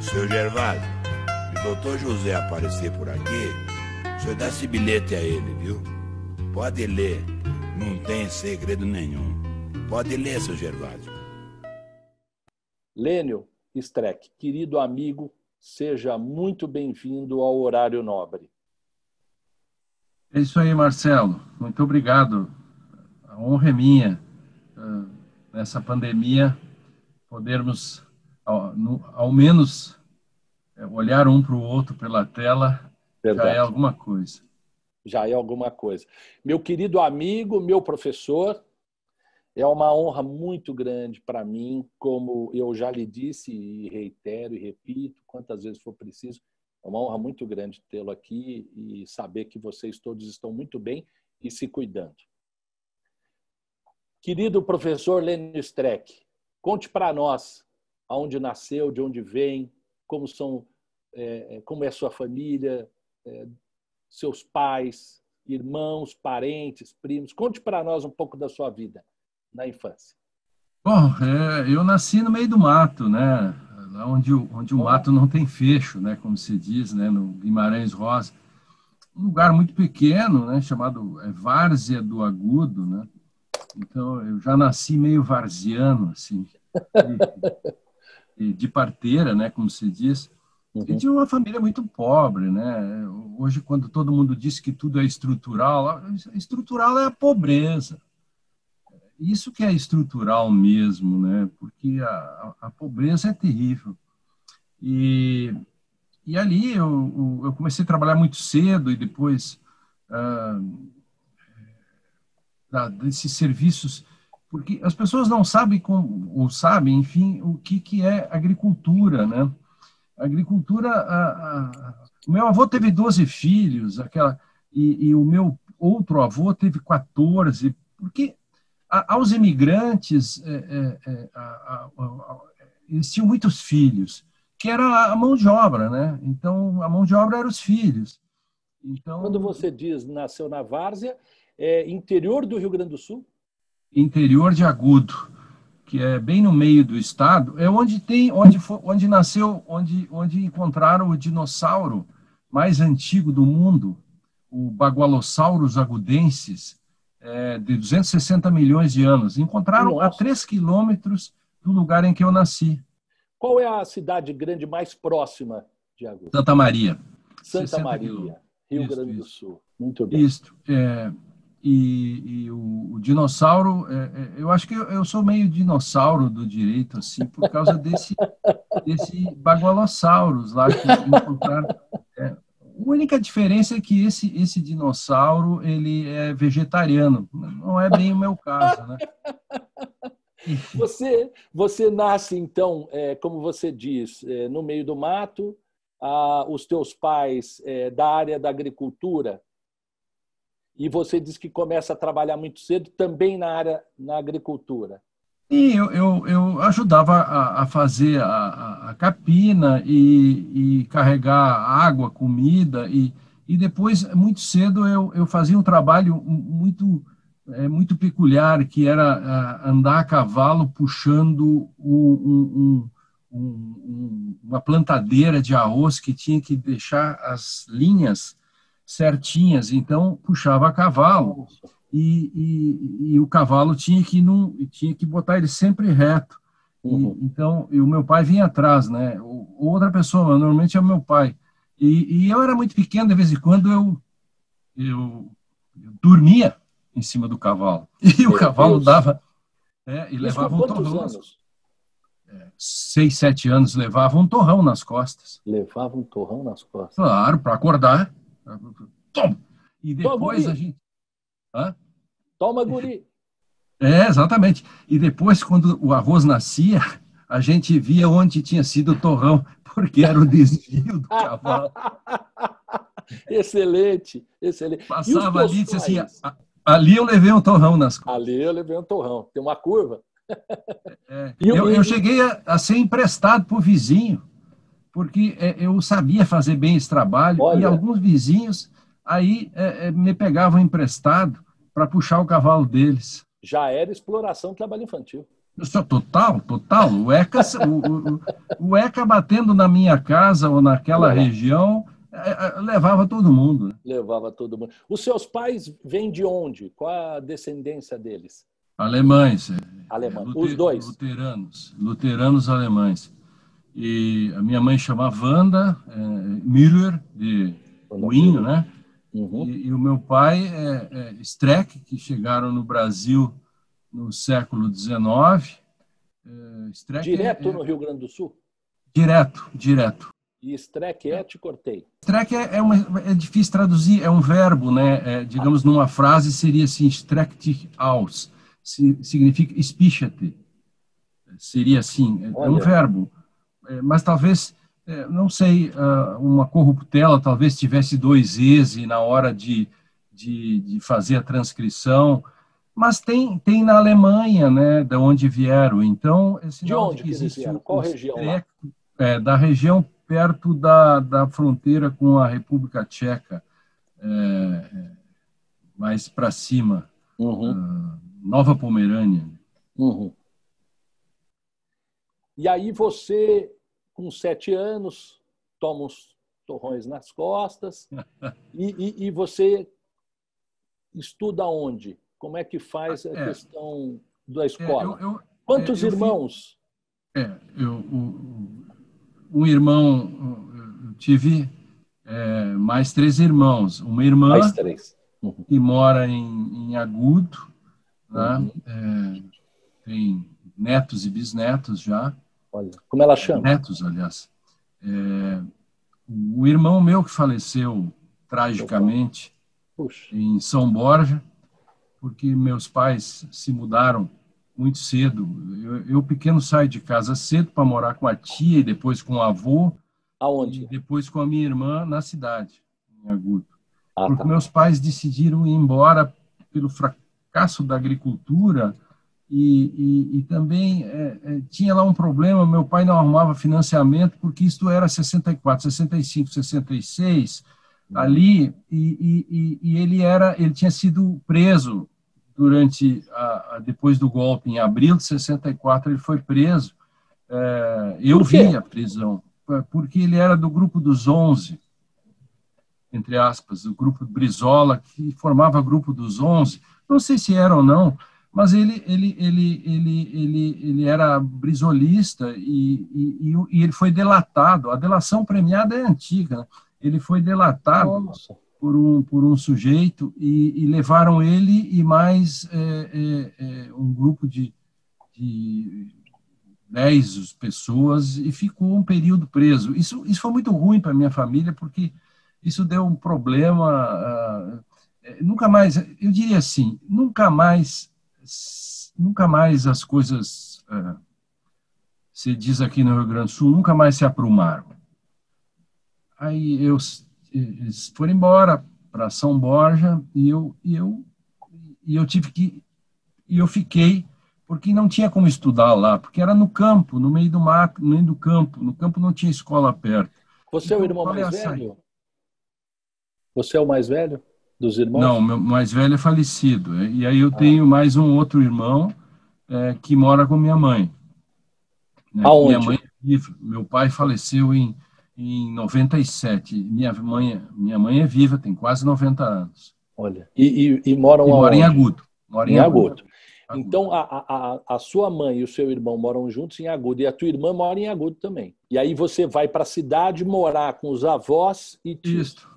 Seu Gervásio, se o doutor José aparecer por aqui, o senhor dá esse bilhete a ele, viu? Pode ler, não tem segredo nenhum. Pode ler, seu Gervásio. Lênio Streck, querido amigo, seja muito bem-vindo ao Horário Nobre. É isso aí, Marcelo. Muito obrigado. A honra é minha, ah, nessa pandemia, podermos, ao, ao menos, é, olhar um para o outro pela tela, Verdade. já é alguma coisa. Já é alguma coisa. Meu querido amigo, meu professor, é uma honra muito grande para mim, como eu já lhe disse e reitero e repito quantas vezes for preciso, é uma honra muito grande tê-lo aqui e saber que vocês todos estão muito bem e se cuidando. Querido professor Lênin Streck, conte para nós aonde nasceu, de onde vem, como são, é, é, como é sua família, é, seus pais, irmãos, parentes, primos. Conte para nós um pouco da sua vida na infância? Bom, é, eu nasci no meio do mato, né? Lá onde, onde o mato não tem fecho, né? Como se diz, né? No Guimarães Rosa. Um lugar muito pequeno, né? Chamado é, Várzea do Agudo, né? Então, eu já nasci meio varziano, assim. De, parteira, né? Como se diz. Uhum. E de uma família muito pobre, né? Hoje, quando todo mundo diz que tudo é estrutural, estrutural é a pobreza isso que é estrutural mesmo, né? Porque a, a pobreza é terrível. E, e ali eu, eu comecei a trabalhar muito cedo e depois ah, desses serviços, porque as pessoas não sabem como, ou sabem, enfim, o que, que é agricultura, né? agricultura, a, a, o meu avô teve 12 filhos, aquela, e, e o meu outro avô teve 14, porque aos imigrantes, é, é, é, a, a, a, eles tinham muitos filhos, que era a mão de obra, né? Então, a mão de obra eram os filhos. Então, Quando você diz nasceu na Várzea, é interior do Rio Grande do Sul? Interior de Agudo, que é bem no meio do estado, é onde tem, onde, onde nasceu, onde, onde encontraram o dinossauro mais antigo do mundo, o Bagualosaurus agudensis, é, de 260 milhões de anos. Encontraram Nossa. a 3 quilômetros do lugar em que eu nasci. Qual é a cidade grande mais próxima de Agudo? Santa Maria. Santa Maria, Rio Grande do Sul. Muito bem. Isso. É, e, e o, o, dinossauro, é, é, eu acho que eu, eu, sou meio dinossauro do direito, assim, por causa desse, desse bagualossauros lá que encontraram. É, a única diferença é que esse, esse dinossauro ele é vegetariano. Não é bem o meu caso, né? Você, você nasce, então, é, como você diz, é, no meio do mato, ah, os teus pais é, da área da agricultura, e você diz que começa a trabalhar muito cedo também na área na agricultura. E eu, eu, eu ajudava a, a fazer a, a, capina e, e, carregar água, comida, e, e depois, muito cedo, eu, eu fazia um trabalho muito, é, muito peculiar, que era andar a cavalo puxando um, um, um, uma plantadeira de arroz que tinha que deixar as linhas certinhas, então puxava a cavalo e, e, e, o cavalo tinha que não tinha que botar ele sempre reto. Uhum. E, então, e o meu pai vinha atrás, né? outra pessoa, normalmente é o meu pai. E, e, eu era muito pequeno, de vez em quando eu, eu, eu dormia em cima do cavalo. E o cavalo Deus. dava é, e Isso levava um torrão. Anos? É, seis, sete anos levava um torrão nas costas. Levava um torrão nas costas. Claro, para acordar. Toma! E depois a gente Hã? Toma, guri! É, exatamente. E depois, quando o arroz nascia, a gente via onde tinha sido o torrão, porque era o desvio do cavalo. excelente, excelente. Passava ali e disse assim, ali eu levei um torrão nas costas. Ali eu levei um torrão. Tem uma curva. É, eu, eu, cheguei a, a ser emprestado por vizinho, porque é, eu sabia fazer bem esse trabalho, Olha. e alguns vizinhos aí é, é, me pegavam emprestado para puxar o cavalo deles. Já era exploração do trabalho infantil. Só total, total. O ECA, o, o, o, ECA batendo na minha casa ou naquela região é, é, levava todo mundo. Né? Levava todo mundo. Os seus pais vêm de onde? Qual a descendência deles? Alemães. Alemães. Luter, Os dois? Luteranos. Luteranos alemães. E a minha mãe chama Wanda é, Müller, de Moinho, né? Uhum. E, e, o meu pai é, é Streck, que chegaram no Brasil no século XIX. É, direto é, no Rio Grande do Sul? Direto, direto. E Streck é, te cortei. Streck é, é, uma, é difícil traduzir, é um verbo, né? É, digamos, numa frase seria assim, streck dich aus, significa espicha-te. Seria assim, é, é um verbo. É, mas talvez, não sei, ah, uma corruptela talvez tivesse dois E's na hora de, de, de fazer a transcrição, mas tem, tem na Alemanha, né, da onde vieram. Então, esse de onde que eles vieram? Qual região? É, da região perto da, da fronteira com a República Tcheca, é, é mais para cima, uhum. uh, Nova Pomerânia. Uhum. E aí você, com sete anos, toma uns torrões nas costas e, e, e você estuda onde? Como é que faz a é, questão da escola? É, eu, eu, Quantos é, irmãos? é, eu, o, um irmão, eu tive é, mais três irmãos. Uma irmã mais três. Uhum. que mora em, em Agudo, né? Uhum. É, tem netos e bisnetos já. Olha, como ela chama? Netos, aliás. É, o irmão meu que faleceu tragicamente em São Borja, porque meus pais se mudaram muito cedo. Eu, eu pequeno, saio de casa cedo para morar com a tia e depois com o avô. Aonde? E depois com a minha irmã na cidade, em Agudo. Ah, porque tá. meus pais decidiram ir embora pelo fracasso da agricultura e, e, e também é, é, tinha lá um problema, meu pai não arrumava financiamento porque isto era 64, 65, 66, ali, e, e, e, ele era, ele tinha sido preso durante a, a, depois do golpe em abril de 64 ele foi preso. É, eu vi a prisão porque ele era do grupo dos 11, entre aspas, o grupo Brizola que formava grupo dos 11. Não sei se era ou não, mas ele ele ele ele ele, ele era brizolista e, e, e ele foi delatado. A delação premiada é antiga. Né? ele foi delatado Nossa. por um, por um sujeito e, e levaram ele e mais é, é, é, um grupo de, de dez pessoas e ficou um período preso. Isso, isso foi muito ruim para minha família porque isso deu um problema. Uh, nunca mais, eu diria assim, nunca mais, nunca mais as coisas, uh, se diz aqui no Rio Grande do Sul, nunca mais se aprumaram Aí eu, eles foram embora para São Borja e eu, e eu, e eu tive que. E eu fiquei, porque não tinha como estudar lá, porque era no campo, no meio do mato, no meio do campo. No campo não tinha escola perto. Você então, é o então, irmão mais velho? Você é o mais velho dos irmãos? Não, meu mais velho é falecido. E aí eu ah. tenho mais um outro irmão é, que mora com minha mãe. Né? Aonde? Minha mãe, meu pai faleceu em em 97. Minha mãe, minha mãe é viva, tem quase 90 anos. Olha, e, e, e moram e mora em Agudo. Mora em, em Agudo. Agudo. Então, a, a, a sua mãe e o seu irmão moram juntos em Agudo, e a tua irmã mora em Agudo também. E aí você vai para a cidade morar com os avós e Isso.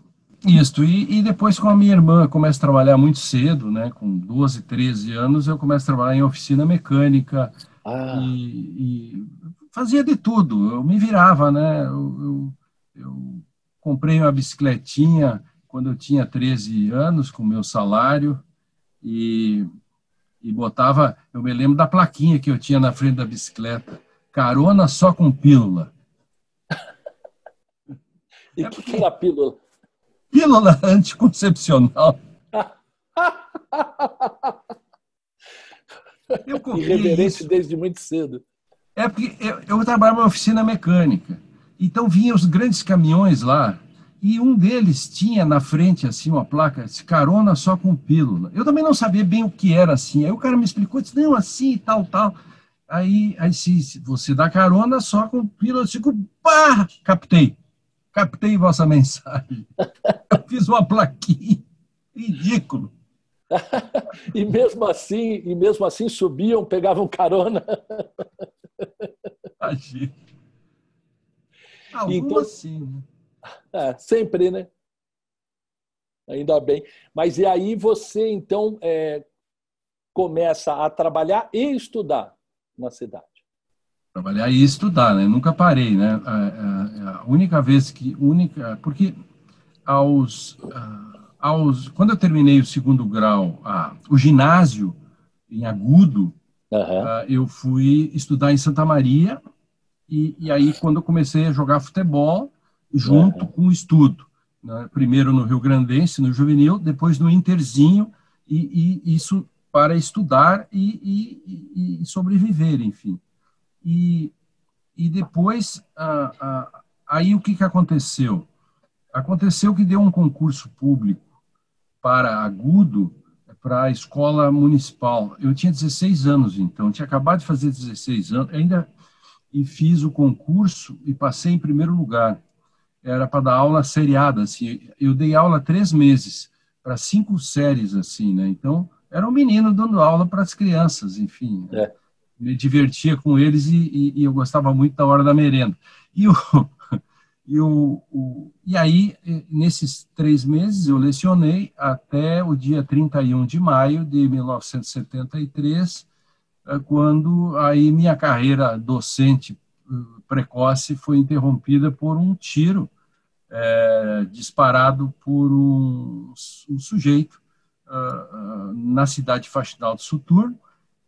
Isso, e, e, depois com a minha irmã, começo a trabalhar muito cedo, né? Com 12, 13 anos, eu começo a trabalhar em oficina mecânica ah. e, e fazia de tudo, eu me virava, né? Eu, eu, eu, comprei uma bicicletinha quando eu tinha 13 anos, com meu salário, e, e botava, eu me lembro da plaquinha que eu tinha na frente da bicicleta, carona só com pílula. e o é que, que era pílula? Pílula anticoncepcional. Eu Irreverente isso. desde muito cedo. É porque eu, eu trabalhava numa oficina mecânica. Então vinham os grandes caminhões lá e um deles tinha na frente assim uma placa, carona só com pílula. Eu também não sabia bem o que era assim. Aí o cara me explicou, disse, não, assim e tal, tal. Aí, aí se você dá carona só com pílula, eu fico, pá, captei. Captei vossa mensagem. Eu fiz uma plaquinha. Ridículo. e mesmo assim, e mesmo assim subiam, pegavam carona. Imagina. Alguma então, sim, né? É, sempre, né? Ainda bem. Mas e aí você, então, é, começa a trabalhar e estudar na cidade? Trabalhar e estudar, né? Nunca parei, né? A, a, a única vez que... única Porque aos, aos... Quando eu terminei o segundo grau, ah, o ginásio, em Agudo, uhum. eu fui estudar em Santa Maria, e, e aí quando eu comecei a jogar futebol, junto uhum. com o estudo. Né? Primeiro no Rio Grandense, no juvenil, depois no Interzinho, e, e isso para estudar e, e, e, sobreviver, enfim. E, e depois, ah, ah, aí o que, que aconteceu? Aconteceu que deu um concurso público para agudo para a escola municipal. Eu tinha 16 anos, então, tinha acabado de fazer 16 anos, ainda e fiz o concurso e passei em primeiro lugar era para dar aula seriada, assim. Eu dei aula três meses para cinco séries, assim, né? Então, era um menino dando aula para as crianças, enfim. Né? É. Me divertia com eles e, e, e, eu gostava muito da hora da merenda. E, o, e, o, o, e aí, nesses três meses, eu lecionei até o dia 31 de maio de 1973, eh, quando aí minha carreira docente eh, precoce foi interrompida por um tiro é, disparado por um, um sujeito uh, uh, na cidade faxinal de Suturno,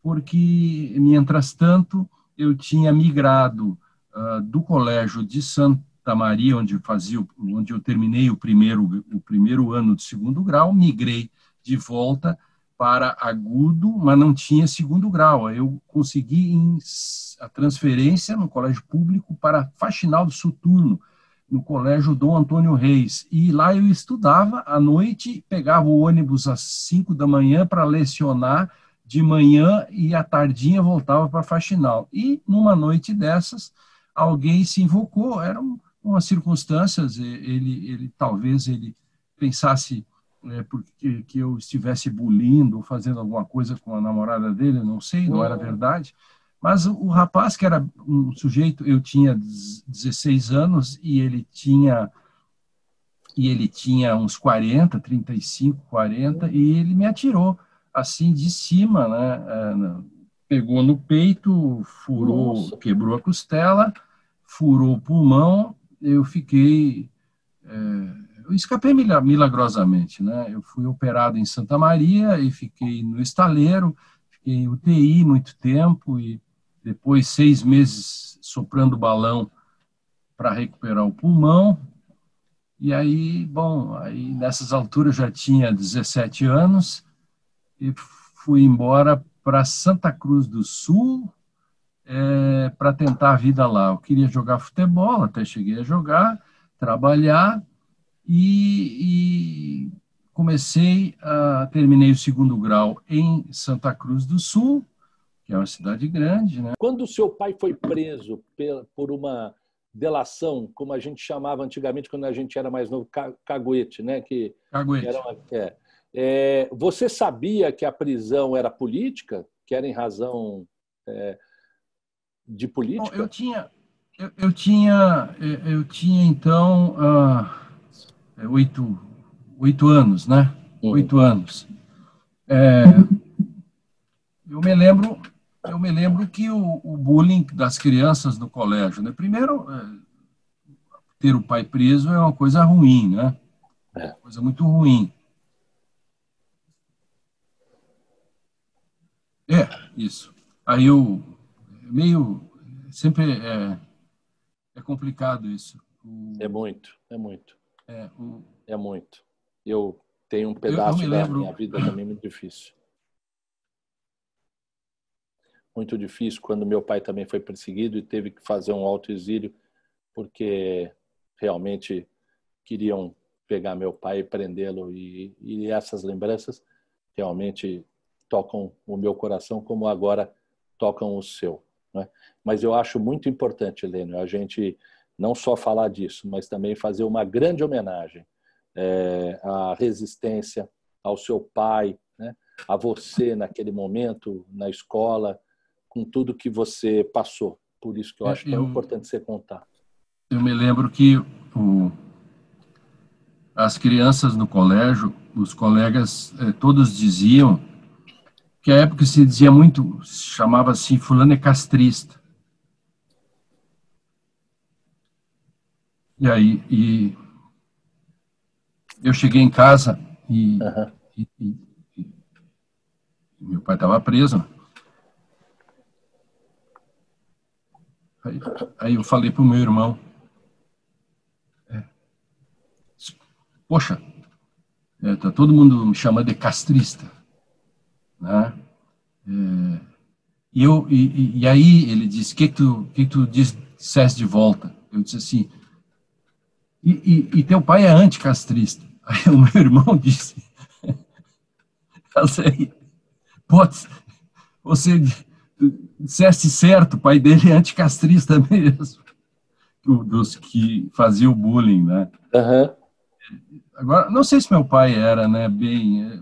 porque, mientras tanto, eu tinha migrado uh, do colégio de Santa Maria, onde fazia, onde eu terminei o primeiro, o primeiro ano de segundo grau, migrei de volta para agudo, mas não tinha segundo grau. Eu consegui a transferência no colégio público para faxinal do Suturno, no colégio Dom Antônio Reis. E lá eu estudava à noite, pegava o ônibus às 5 da manhã para lecionar de manhã e à tardinha voltava para faxinal. E numa noite dessas, alguém se invocou, eram umas circunstâncias, ele, ele talvez ele pensasse é, porque que eu estivesse bulindo ou fazendo alguma coisa com a namorada dele, não sei, não era verdade. Mas o, rapaz, que era um sujeito, eu tinha 16 anos e ele tinha e ele tinha uns 40, 35, 40, e ele me atirou assim de cima, né? É, pegou no peito, furou, Nossa. quebrou a costela, furou o pulmão, eu fiquei. É, eu escapei milagrosamente, né? Eu fui operado em Santa Maria e fiquei no estaleiro, fiquei em UTI muito tempo e depois seis meses soprando balão para recuperar o pulmão. E aí, bom, aí nessas alturas já tinha 17 anos e fui embora para Santa Cruz do Sul é, para tentar a vida lá. Eu queria jogar futebol, até cheguei a jogar, trabalhar e, e comecei a terminei o segundo grau em Santa Cruz do Sul que é uma cidade grande. Né? Quando o seu pai foi preso por uma delação, como a gente chamava antigamente quando a gente era mais novo, caguete, né? Que, caguete. Uma, é, é, você sabia que a prisão era política, que era em razão é, de política? Bom, eu tinha, eu, eu, tinha, eu tinha então uh, oito, oito anos, né? Uhum. Oito anos. É, eu me lembro eu me lembro que o, o, bullying das crianças no colégio, né? Primeiro, é, ter o pai preso é uma coisa ruim, né? É uma coisa muito ruim. É, isso. Aí eu, meio, sempre é, é complicado isso. O, é muito, é muito. É, o, é muito. Eu tenho um pedaço eu, eu da lembro, minha vida também muito difícil muito difícil quando meu pai também foi perseguido e teve que fazer um autoexílio porque realmente queriam pegar meu pai e prendê-lo e, e essas lembranças realmente tocam o meu coração como agora tocam o seu. Né? Mas eu acho muito importante, Helena, a gente não só falar disso, mas também fazer uma grande homenagem é, à resistência, ao seu pai, né? a você naquele momento na escola, com tudo que você passou. Por isso que eu é, acho tão importante você contar. Eu me lembro que o, as crianças no colégio, os colegas, eh, todos diziam que a época se dizia muito, se chamava assim, fulano é castrista. E aí, e eu cheguei em casa e, uhum. e, e, e meu pai estava preso. Aí, aí eu falei para o meu irmão, é, poxa, é, tá todo mundo me chamando de castrista, né? É, e eu e, e, aí ele disse, o que, que tu que, tu disseste de volta? Eu disse assim, e, e, e teu pai é anticastrista. Aí o meu irmão disse, pode, você disseste certo, o pai dele é anticastrista mesmo, dos que faziam bullying, né? Uhum. Agora, não sei se meu pai era, né, bem...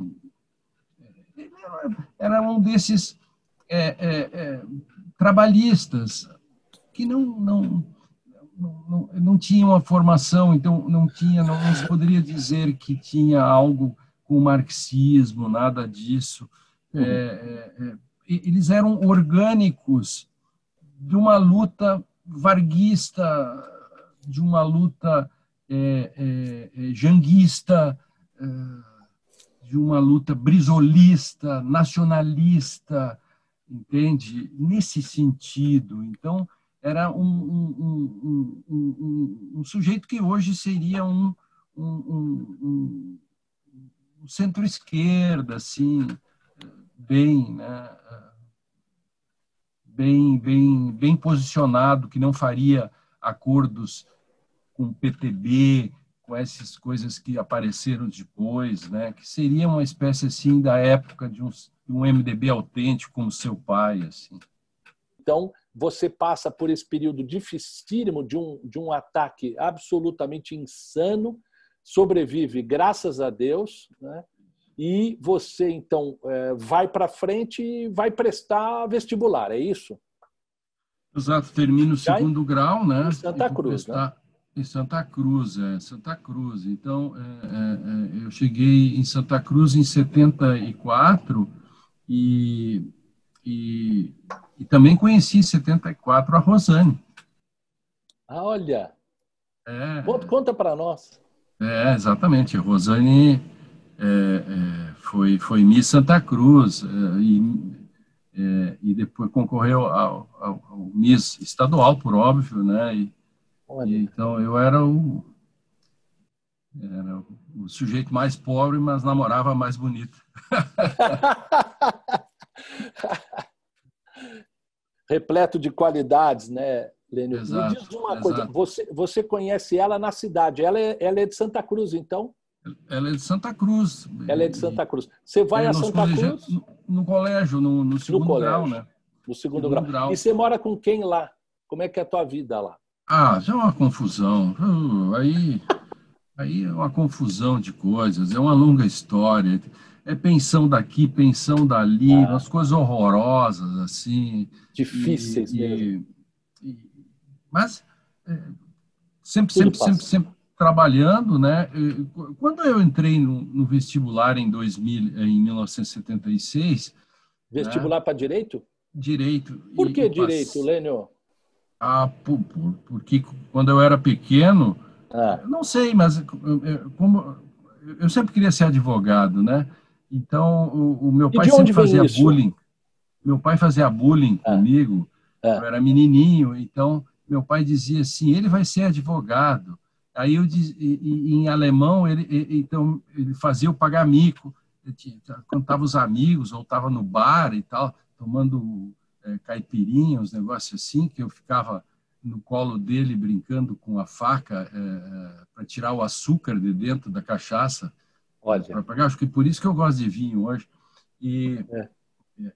Era um desses é, é, é, trabalhistas que não, não, não, não, tinha uma formação, então não tinha, não, não se poderia dizer que tinha algo com o marxismo, nada disso. Uhum. É, é, é eles eram orgânicos de uma luta varguista, de uma luta é, é, é janguista, de uma luta brisolista, nacionalista, entende? Nesse sentido. Então, era um, um, um, um sujeito que hoje seria um, centro-esquerda, assim, bem, né, bem, bem, bem posicionado, que não faria acordos com o PTB, com essas coisas que apareceram depois, né, que seria uma espécie assim da época de um, um MDB autêntico como seu pai, assim. Então, você passa por esse período dificílimo de um, de um ataque absolutamente insano, sobrevive, graças a Deus, né? e você então é, vai para frente e vai prestar vestibular, é isso? Exato, termina o segundo grau, né? Santa Cruz, né? Em Santa Cruz, é, Santa Cruz. Então, é, é, é eu cheguei em Santa Cruz em 74 e, e, e também conheci em 74 a Rosane. Ah, olha! É, conta conta para nós. É, exatamente. A Rosane é, é, foi, foi Miss Santa Cruz e, é, e depois concorreu ao, ao, ao, Miss estadual, por óbvio, né? E, e, então eu era o, era o sujeito mais pobre, mas namorava mais bonito. Repleto de qualidades, né, Lênio? Exato, Me diz uma exato. coisa, você, você conhece ela na cidade, ela é, ela é de Santa Cruz, então? Ela é de Santa Cruz. Ela é de Santa Cruz. Você vai é, a Santa Cruz? No, no, colégio, no, no segundo no grau, né? No segundo, segundo grau. grau. E você mora com quem lá? Como é que é a tua vida lá? Ah, já é uma confusão. Uh, aí, aí é uma confusão de coisas, é uma longa história. É pensão daqui, pensão dali, ah. umas coisas horrorosas, assim. Difíceis e, mesmo. E, e, mas é, sempre, sempre, sempre, sempre trabalhando, né? Quando eu entrei no, no vestibular em 2000, em 1976, vestibular né? para direito? Direito. Por que direito, Lênio? Ah, por, por, porque quando eu era pequeno, ah. não sei, mas como eu sempre queria ser advogado, né? Então o, o meu pai sempre fazia bullying. Meu pai fazia bullying ah. comigo. Ah. Eu era menininho, então meu pai dizia assim: ele vai ser advogado. Aí eu em alemão ele, então ele fazia o pagar mico, quando tava os amigos ou estava no bar e tal, tomando é, caipirinha, uns negócios assim, que eu ficava no colo dele brincando com a faca é, é para tirar o açúcar de dentro da cachaça. Olha. Pagar, acho que por isso que eu gosto de vinho hoje. E é.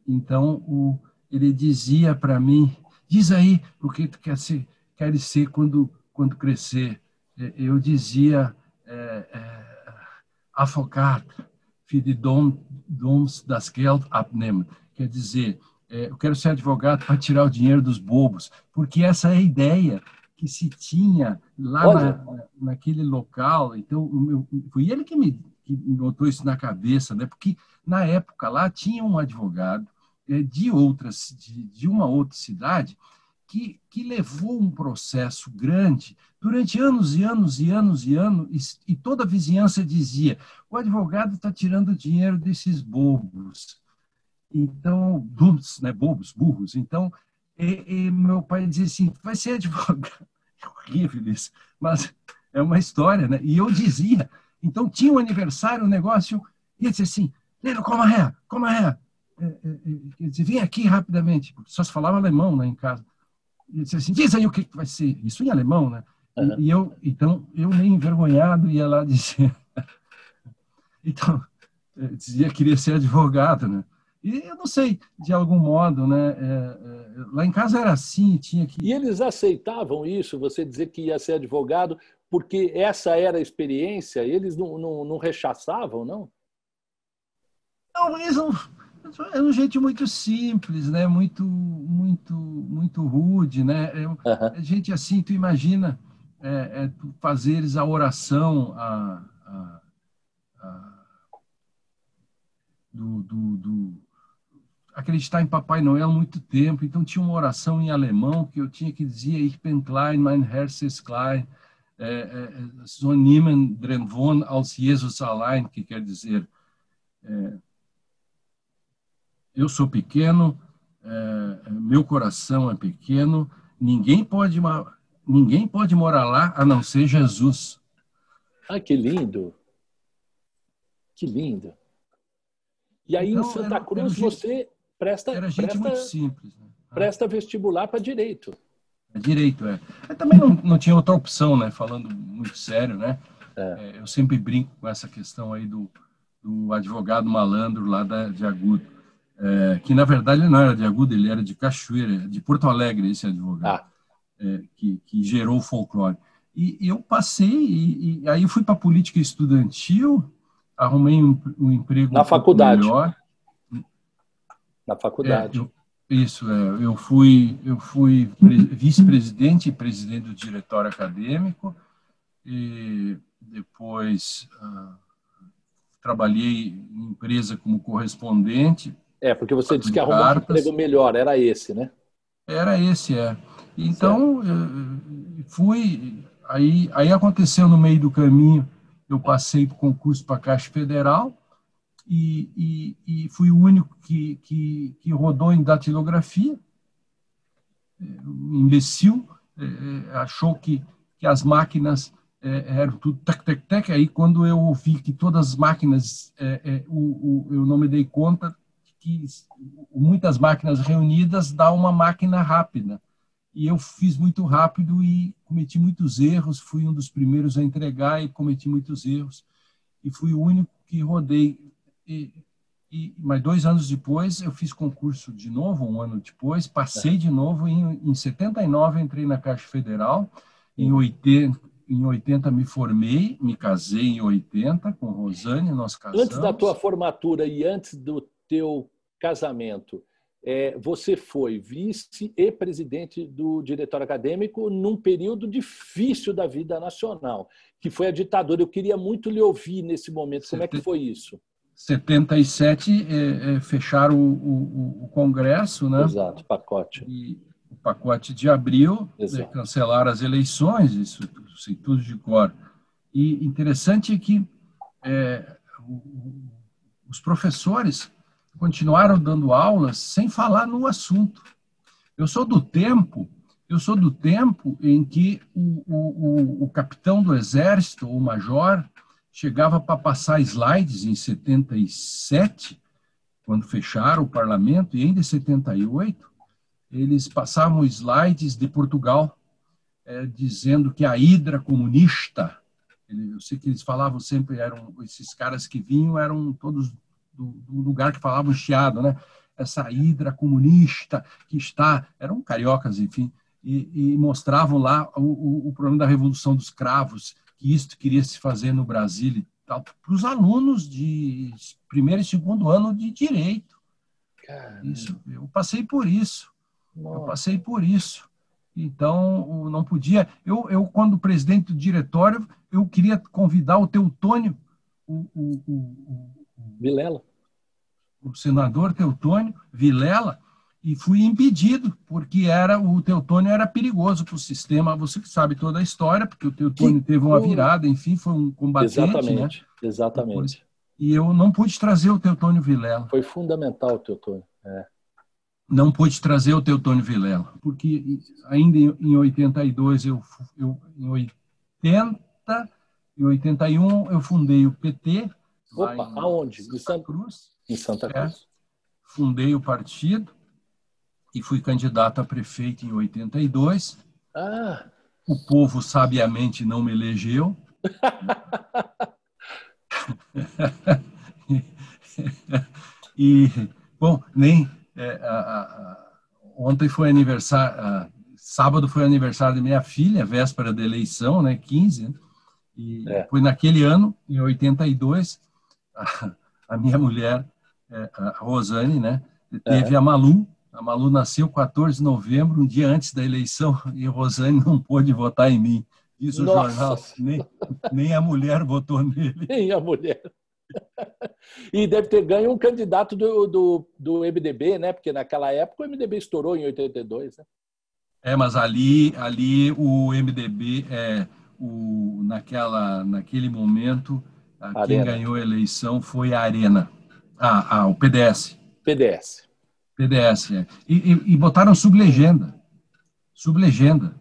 então o, ele dizia para mim, diz aí o que tu quer ser, queres ser quando, quando crescer. É, eu dizia, é, é, die Dom, Doms das Geld abnehmen. Quer dizer, é, eu quero ser advogado para tirar o dinheiro dos bobos, porque essa é a ideia que se tinha lá na, naquele local. Então, meu, foi ele que me, que botou isso na cabeça, né? Porque na época lá tinha um advogado é, de outras, de, de uma outra cidade que, que levou um processo grande durante anos e anos e anos e anos, e, e toda a vizinhança dizia: o advogado está tirando dinheiro desses bobos. Então, dums, né, bobos, burros. Então, e, e meu pai dizia assim: vai ser advogado. É horrível isso, mas é uma história, né? E eu dizia. Então, tinha um aniversário, um negócio, e ele disse assim: Leno, como é? Como é? é, é disse, vem aqui rapidamente. Só se falava alemão né, em casa. E disse assim: diz aí o que, que vai ser. Isso em alemão, né? Uhum. E, e eu, então, eu meio envergonhado ia lá dizer. então, dizia que queria ser advogado, né? E eu não sei, de algum modo, né? É, é, lá em casa era assim, tinha que. E eles aceitavam isso, você dizer que ia ser advogado, porque essa era a experiência, eles não, não, não rechaçavam, não? Não, eles não. É um jeito muito simples, né? Muito, muito, muito rude, né? É, uhum. é gente assim, tu imagina é, é, tu fazeres a oração a, a, a do, do, do acreditar em Papai Noel há muito tempo, então tinha uma oração em alemão que eu tinha que dizer Ich bin klein, mein Herz ist klein, é, é, so niemand drin wohnt als Jesus allein, que quer dizer é, eu sou pequeno, é, meu coração é pequeno, ninguém pode ninguém pode morar lá a não ser Jesus. Ah, que lindo! Que lindo! E aí então, em Santa era, Cruz era você presta, era gente presta, muito simples. Né? Presta vestibular para direito. É direito, é. Eu também não, não tinha outra opção, né? Falando muito sério, né? É. É, eu sempre brinco com essa questão aí do, do advogado malandro lá da, de Agudo, é, que na verdade ele não era de Agudo, ele era de Cachoeira, de Porto Alegre, esse advogado, ah. É, que, que gerou o folclore. E, e eu passei, e, e aí fui para política estudantil, arrumei um, um emprego na um faculdade. melhor na faculdade. É, eu, isso, é, eu fui, eu fui vice-presidente e presidente do diretório acadêmico, e depois ah, trabalhei em empresa como correspondente. É, porque você disse que arrumou um emprego melhor, era esse, né? Era esse, é. Então, fui. Aí, aí aconteceu no meio do caminho, eu passei para o concurso para a Caixa Federal, e, e, e fui o único que, que, que rodou em datilografia. Um imbecil é, é, achou que, que as máquinas é, eram tudo tec, tec, tec. Aí, quando eu ouvi que todas as máquinas, é, é, o, eu não me dei conta que muitas máquinas reunidas dá uma máquina rápida. E eu fiz muito rápido e cometi muitos erros. Fui um dos primeiros a entregar e cometi muitos erros. E fui o único que rodei e, e, mas dois anos depois eu fiz concurso de novo, um ano depois, passei de novo, em, em 79 entrei na Caixa Federal, em 80, em 80 me formei, me casei em 80 com Rosane, nós casamos. Antes da tua formatura e antes do teu casamento, é, você foi vice e presidente do diretório acadêmico num período difícil da vida nacional, que foi a ditadura. Eu queria muito lhe ouvir nesse momento. Como é que foi isso? 77 é, é, fecharam o, o, o, Congresso, né? Exato, pacote. E o pacote de abril, é, cancelaram as eleições, isso sei tudo de cor. E interessante é que é, o, os professores continuaram dando aulas sem falar no assunto. Eu sou do tempo, eu sou do tempo em que o, o, o capitão do exército, o major, chegava para passar slides em 77, quando fecharam o parlamento, e ainda em 78, eles passavam slides de Portugal, é, dizendo que a hidra comunista, eu sei que eles falavam sempre, eram esses caras que vinham, eram todos do, do lugar que falavam chiado, né? essa hidra comunista que está, eram cariocas, enfim, e, e mostravam lá o, o, o, problema da revolução dos cravos, que isto queria se fazer no Brasil para os alunos de primeiro e segundo ano de direito. Isso, eu passei por isso. Nossa. Eu passei por isso. Então, não podia. Eu, eu, quando presidente do diretório, eu queria convidar o Teutônio, o, o, o, o Vilela. O senador Teutônio Vilela, e fui impedido, porque era o Teutônio era perigoso para o sistema. Você que sabe toda a história, porque o Teutônio que... teve uma virada, enfim, foi um combatente. Exatamente, né? exatamente. E eu não pude trazer o Teutônio Vilela. Foi fundamental o Teutônio. É não pude trazer o Teutônio Vilela, porque ainda em 82, eu, eu, em 80 e 81, eu fundei o PT. Opa, em aonde? Santa, Santa Cruz. Em Santa é. Cruz. É, fundei o partido e fui candidato a prefeito em 82. Ah. O povo sabiamente não me elegeu. e, bom, nem é, a, a, ontem foi aniversário, sábado foi aniversário da minha filha, véspera da eleição, né, 15, né, e é. foi naquele ano, em 82, a, a minha mulher, é, a Rosane, né, teve é. a Malu, a Malu nasceu 14 de novembro, um dia antes da eleição, e a Rosane não pôde votar em mim. Isso o jornal, nem, nem a mulher votou nele. Nem a mulher e deve ter ganho um candidato do, do, do MDB, né? Porque naquela época o MDB estourou em 82, né? É, mas ali, ali o MDB, é, o, naquela, naquele momento, quem ganhou a eleição foi a Arena. Ah, ah o PDS. PDS. PDS, é. E, e, e botaram sublegenda. Sublegenda.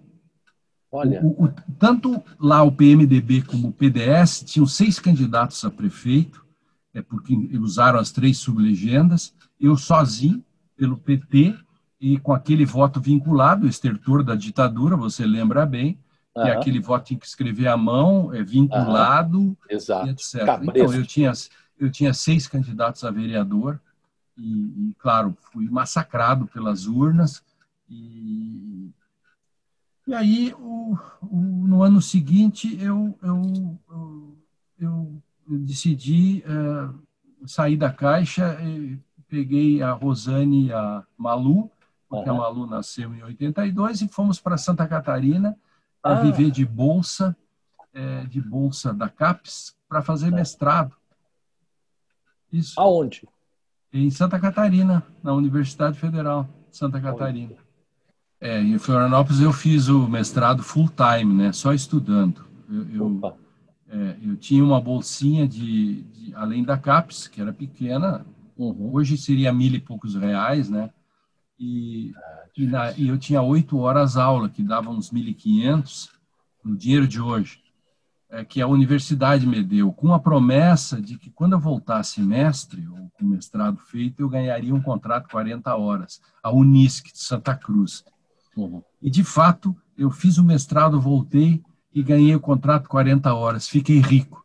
Olha. O, o, tanto lá o PMDB como o PDS tinham seis candidatos a prefeito, é porque usaram as três sublegendas. Eu sozinho, pelo PT, e com aquele voto vinculado, estertor da ditadura, você lembra bem, que uhum. aquele voto tinha que escrever à mão, é vinculado, uhum. Exato. etc. Então, eu tinha, eu tinha seis candidatos a vereador, e, e claro, fui massacrado pelas urnas, e e aí, o, o, no ano seguinte, eu, eu, eu, eu decidi uh, sair da caixa, peguei a Rosane e a Malu, porque uhum. a Malu nasceu em 82, e fomos para Santa Catarina para ah. viver de bolsa, é, de bolsa da CAPES, para fazer mestrado. Isso. Aonde? Em Santa Catarina, na Universidade Federal de Santa Catarina. É, em Florianópolis eu fiz o mestrado full time, né? Só estudando. Eu, eu, é, eu tinha uma bolsinha de, de, além da CAPES, que era pequena, uhum. hoje seria mil e poucos reais, né? E, e, na, e eu tinha oito horas aula, que dava uns mil e quinhentos no dinheiro de hoje, é, que a universidade me deu, com a promessa de que quando eu voltasse mestre, ou com mestrado feito, eu ganharia um contrato 40 horas, a Unisc de Santa Cruz. Uhum. E, de fato, eu fiz o mestrado, voltei e ganhei o contrato 40 horas. Fiquei rico.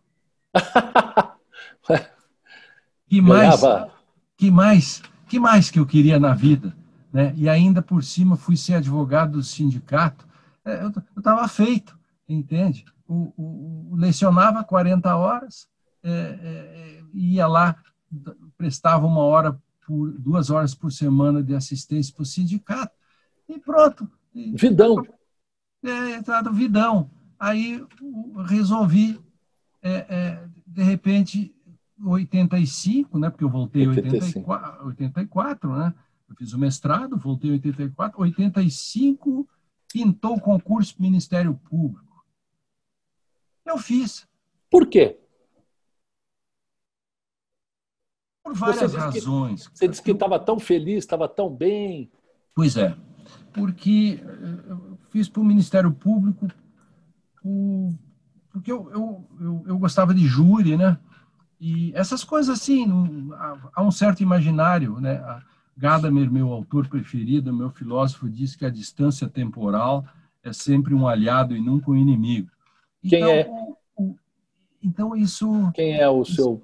que mais? Que mais? Que mais que eu queria na vida? Né? E ainda por cima fui ser advogado do sindicato. É, eu estava feito, entende? O, o, lecionava 40 horas, é, é, ia lá, prestava uma hora por duas horas por semana de assistência para o sindicato e pronto. Vidão. É, entrada vidão. Aí resolvi, é, é, de repente, 85, né? Porque eu voltei em 84, 84, né? Eu fiz o mestrado, voltei em 84. 85, pintou o concurso para o Ministério Público. Eu fiz. Por quê? Por várias você razões. Que, você disse que estava tão feliz, estava tão bem. Pois é porque eu fiz para o Ministério Público, porque eu, eu, eu, eu, gostava de júri, né? E essas coisas assim, há um certo imaginário, né? Gadamer, meu autor preferido, meu filósofo, diz que a distância temporal é sempre um aliado e nunca um inimigo. Quem então, é? então isso. Quem é o seu?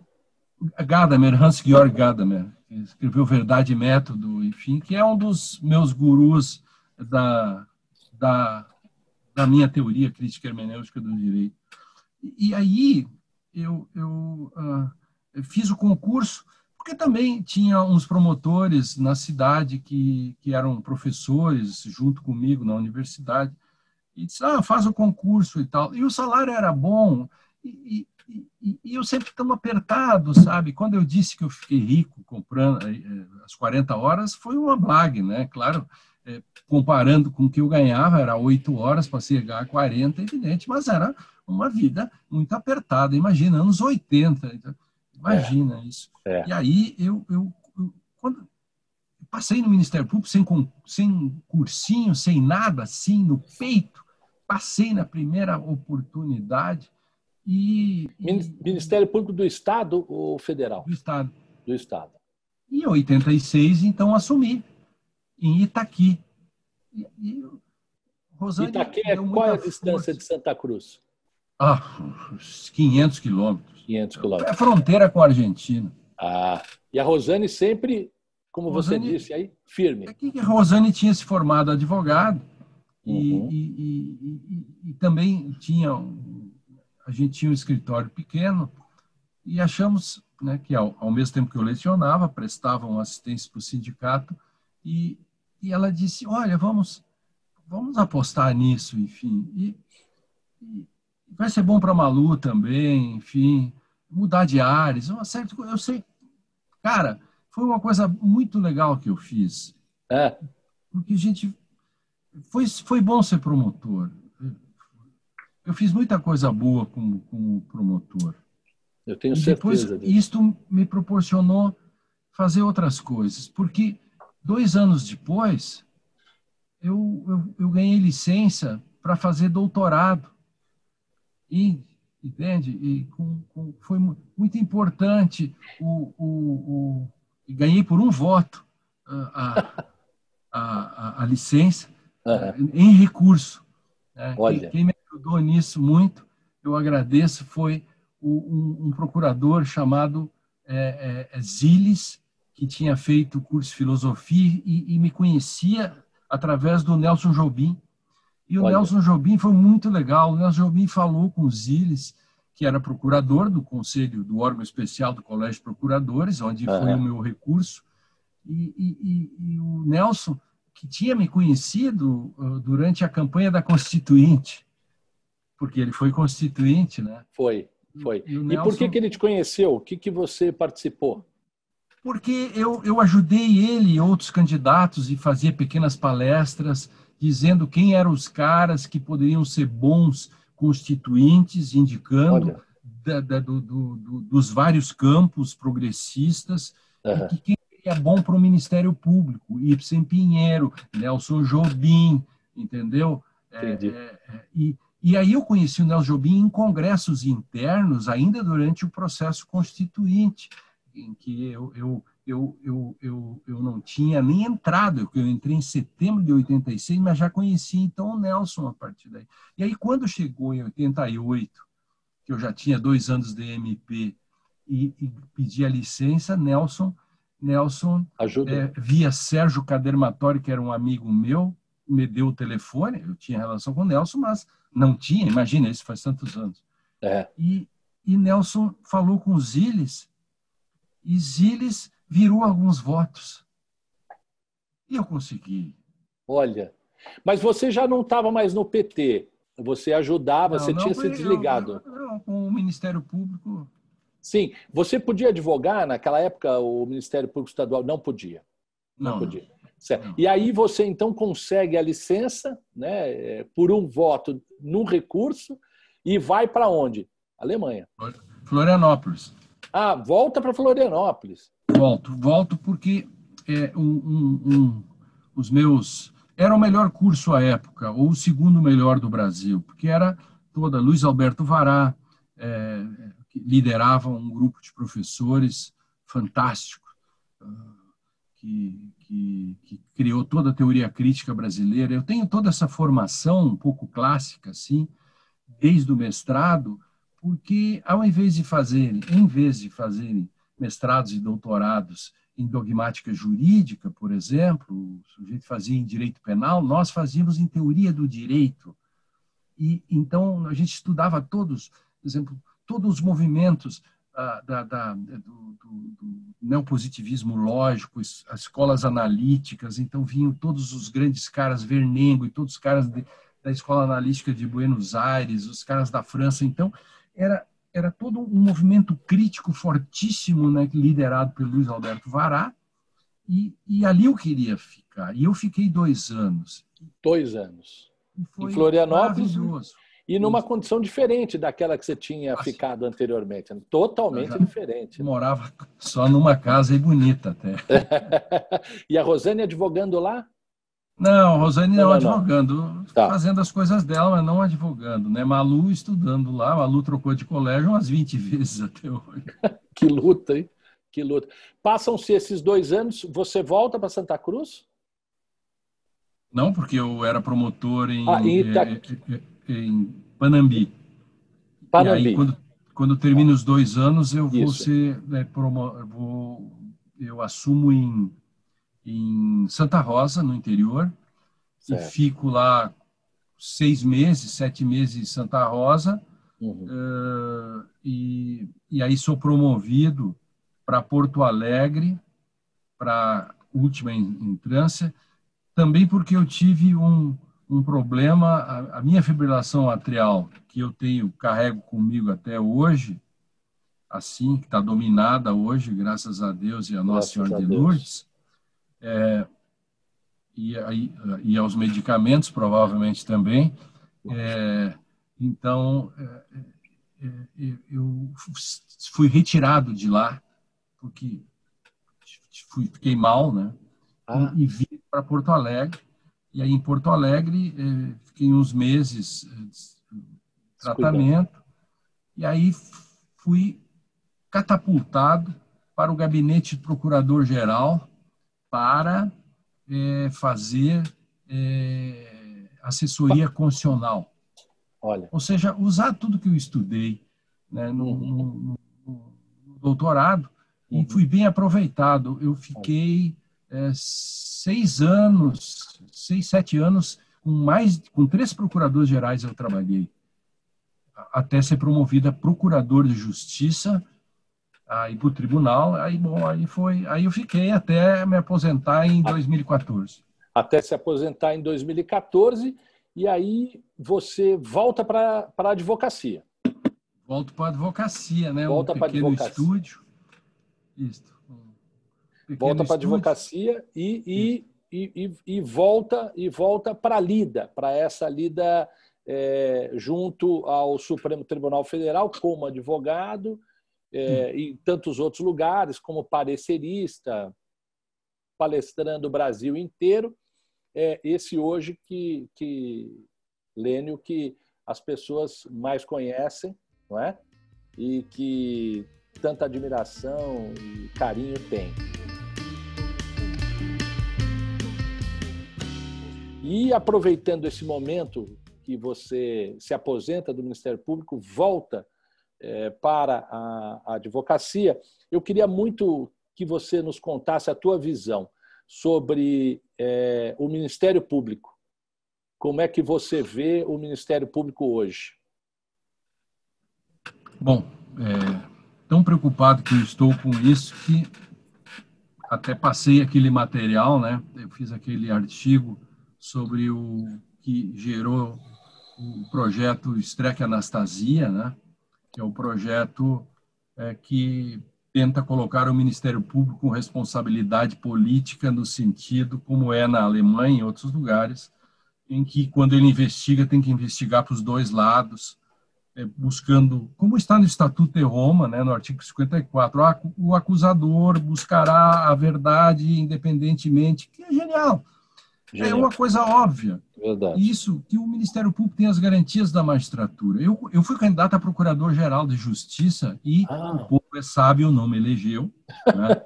Gadamer, Hans-Georg Gadamer. que escreveu Verdade e Método, enfim, que é um dos meus gurus da, da, da minha teoria crítica hermenêutica do direito. E, e aí eu, eu uh, fiz o concurso, porque também tinha uns promotores na cidade que, que eram professores junto comigo na universidade, e disse, ah, faz o concurso e tal. E o salário era bom, e, e, e eu sempre tão apertado, sabe? Quando eu disse que eu fiquei rico comprando eh, eh, as 40 horas, foi uma blague, né? Claro, é, comparando com o que eu ganhava, era 8 horas para chegar a 40, evidente, mas era uma vida muito apertada. Imagina, anos 80. Então, imagina é, isso. É. E aí eu, eu, eu quando passei no Ministério Público sem, sem cursinho, sem nada, assim, no peito, passei na primeira oportunidade e, Ministério Público do Estado ou federal? Do Estado. Do Estado. E em 86, então, assumi em Itaqui. E, e Itaqui é qual é a distância de Santa Cruz? Ah, 500 quilômetros. 500 quilômetros. É fronteira com a Argentina. Ah, e a Rosane sempre, como Rosane, você disse aí, firme. É que a Rosane tinha se formado advogado uhum. e, e, e, também tinha a gente tinha um escritório pequeno e achamos né, que, ao, ao, mesmo tempo que eu lecionava, prestavam assistência para o sindicato e, e ela disse, olha, vamos, vamos apostar nisso, enfim. E, e vai ser bom para a Malu também, enfim, mudar de ares, uma certa Eu sei, cara, foi uma coisa muito legal que eu fiz. É. Porque a gente. Foi, foi bom ser promotor eu fiz muita coisa boa como, como promotor. Eu tenho e depois, certeza. Depois, isto me proporcionou fazer outras coisas, porque dois anos depois eu, eu, eu ganhei licença para fazer doutorado. E, entende? E com, com, foi muito importante. O, o, o, ganhei por um voto a, a, a, a licença uhum. em recurso. Né? Olha. Quem me ajudou nisso muito, eu agradeço, foi um, um procurador chamado é, é, é, Ziles, que tinha feito o curso de filosofia e, e, me conhecia através do Nelson Jobim. E o Olha. Nelson Jobim foi muito legal. O Nelson Jobim falou com o Ziles, que era procurador do conselho do órgão especial do Colégio de Procuradores, onde uhum. foi o meu recurso. E, e, e, o Nelson, que tinha me conhecido uh, durante a campanha da Constituinte, porque ele foi constituinte, né? Foi, foi. E, Nelson... e por que, que ele te conheceu? O que, que você participou? Porque eu, eu ajudei ele e outros candidatos e fazia pequenas palestras dizendo quem eram os caras que poderiam ser bons constituintes, indicando da, da, do, do, do, dos vários campos progressistas uhum. e que quem é bom para o Ministério Público, Ibsen Pinheiro, Nelson Jobim, entendeu? É, é, é, e, e aí eu conheci o Nelson Jobim em congressos internos, ainda durante o processo constituinte, em que eu, eu, eu, eu, eu, eu não tinha nem entrado, eu entrei em setembro de 86, mas já conheci então o Nelson a partir daí. E aí quando chegou em 88, que eu já tinha dois anos de MP e, e pedi a licença, Nelson, Nelson é, via Sérgio Cadermatório, que era um amigo meu, me deu o telefone, eu tinha relação com o Nelson, mas não tinha, imagina, isso faz tantos anos. É. E, e Nelson falou com Ziles, e Ziles virou alguns votos. E eu consegui. Olha, mas você já não estava mais no PT, você ajudava, não, você não, tinha se desligado. com o Ministério Público. Sim, você podia advogar naquela época, o Ministério Público Estadual não podia. Não, não podia. Certo. E aí você então consegue a licença, né, por um voto num recurso e vai para onde? Alemanha. Florianópolis. Ah, volta para Florianópolis. Volto, volto porque é, um, um, um, os meus era o melhor curso à época, ou o segundo melhor do Brasil, porque era toda Luiz Alberto Vará, é, liderava um grupo de professores fantástico, ah, que, que, que, criou toda a teoria crítica brasileira. Eu tenho toda essa formação um pouco clássica, assim, desde o mestrado, porque ao invés de fazerem, em vez de fazerem mestrados e doutorados em dogmática jurídica, por exemplo, o sujeito fazia em direito penal, nós fazíamos em teoria do direito. E então a gente estudava todos, por exemplo, todos os movimentos ah, da, da, do, do, do neopositivismo lógico, as escolas analíticas, então vinham todos os grandes caras, Vernengo e todos os caras de, da escola analítica de Buenos Aires, os caras da França, então era era todo um movimento crítico fortíssimo, né, liderado pelo Luiz Alberto Vará, e, e ali eu queria ficar. E eu fiquei dois anos. Dois anos. Em Florianópolis. E numa condição diferente daquela que você tinha Nossa. ficado anteriormente. Totalmente diferente. Morava só numa casa e bonita até. e a Rosane advogando lá? Não, Rosane não, não advogando, tá. fazendo as coisas dela, mas não advogando, né? Malu estudando lá, Malu trocou de colégio umas 20 vezes até hoje. que luta, hein? Que luta. Passam-se esses dois anos, você volta para Santa Cruz? Não, porque eu era promotor em, ah, em, em Panambi. Panambi. E aí, quando, quando termina os dois anos, eu vou Isso. ser, né, promo, vou, eu assumo em em Santa Rosa, no interior, certo. e fico lá seis meses, sete meses em Santa Rosa, uhum. uh, e, e aí sou promovido para Porto Alegre, para última entrância, também porque eu tive um, um problema, a, a, minha fibrilação atrial, que eu tenho, carrego comigo até hoje, assim, que está dominada hoje, graças a Deus e a Nossa Senhora de Lourdes, é, e, e aos medicamentos, provavelmente também. É, então, é, é, é, eu fui retirado de lá, porque fui, fiquei mal, né? Ah. E, e vim para Porto Alegre. E aí, em Porto Alegre, fiquei uns meses de tratamento. E aí, fui catapultado para o gabinete de procurador-geral para é, fazer assessoria constitucional. Olha. Ou seja, usar tudo que eu estudei né, no, no, no, doutorado uhum. e fui bem aproveitado. Eu fiquei é, seis anos, seis, sete anos, com mais, com três procuradores gerais eu trabalhei, até ser promovida a procurador de justiça aí para o tribunal, aí bom, aí foi, aí eu fiquei até me aposentar em 2014. Até se aposentar em 2014 e aí você volta para a advocacia. Volto para a advocacia, né? Volta um para a advocacia. estúdio. Isso. Um volta para a advocacia e, e, e, e, volta e volta para a lida, para essa lida é, junto ao Supremo Tribunal Federal como advogado é, em tantos outros lugares, como parecerista, palestrando o Brasil inteiro. É esse hoje que, que Lênio, que as pessoas mais conhecem, não é? E que tanta admiração e carinho tem. E aproveitando esse momento que você se aposenta do Ministério Público, volta é, para a, advocacia, eu queria muito que você nos contasse a tua visão sobre é, o Ministério Público. Como é que você vê o Ministério Público hoje? Bom, é, tão preocupado que eu estou com isso que até passei aquele material, né? Eu fiz aquele artigo sobre o que gerou o projeto Streck Anastasia, né? que é o projeto é, que tenta colocar o Ministério Público com responsabilidade política no sentido como é na Alemanha e em outros lugares, em que quando ele investiga tem que investigar para os dois lados, é, buscando, como está no Estatuto de Roma, né, no artigo 54, o acusador buscará a verdade independentemente, que é genial. É genial. É uma coisa óbvia. Verdade. Isso, que o Ministério Público tem as garantias da magistratura. Eu, eu fui candidato a procurador-geral de justiça e ah. o povo é sábio, não me elegeu. Né?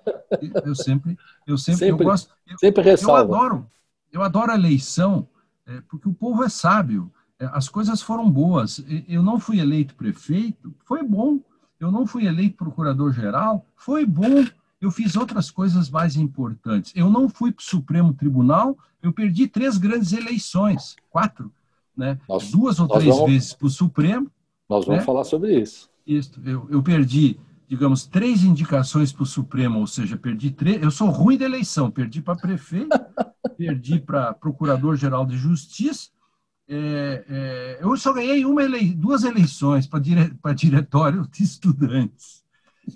eu sempre, eu sempre, sempre eu gosto. Eu, sempre ressalva. Eu adoro, eu adoro a eleição é, porque o povo é sábio. É, as coisas foram boas. Eu não fui eleito prefeito, foi bom. Eu não fui eleito procurador-geral, foi bom. Eu fiz outras coisas mais importantes. Eu não fui para o Supremo Tribunal, eu perdi três grandes eleições, quatro, né? Nós, Duas ou três vamos, vezes para o Supremo. Nós vamos né? falar sobre isso. Isso, eu, eu perdi, digamos, três indicações para o Supremo, ou seja, perdi três. Eu sou ruim da eleição, perdi para prefeito, perdi para Procurador-Geral de Justiça. É, é, eu só ganhei uma ele... duas eleições para dire... diretório de estudantes.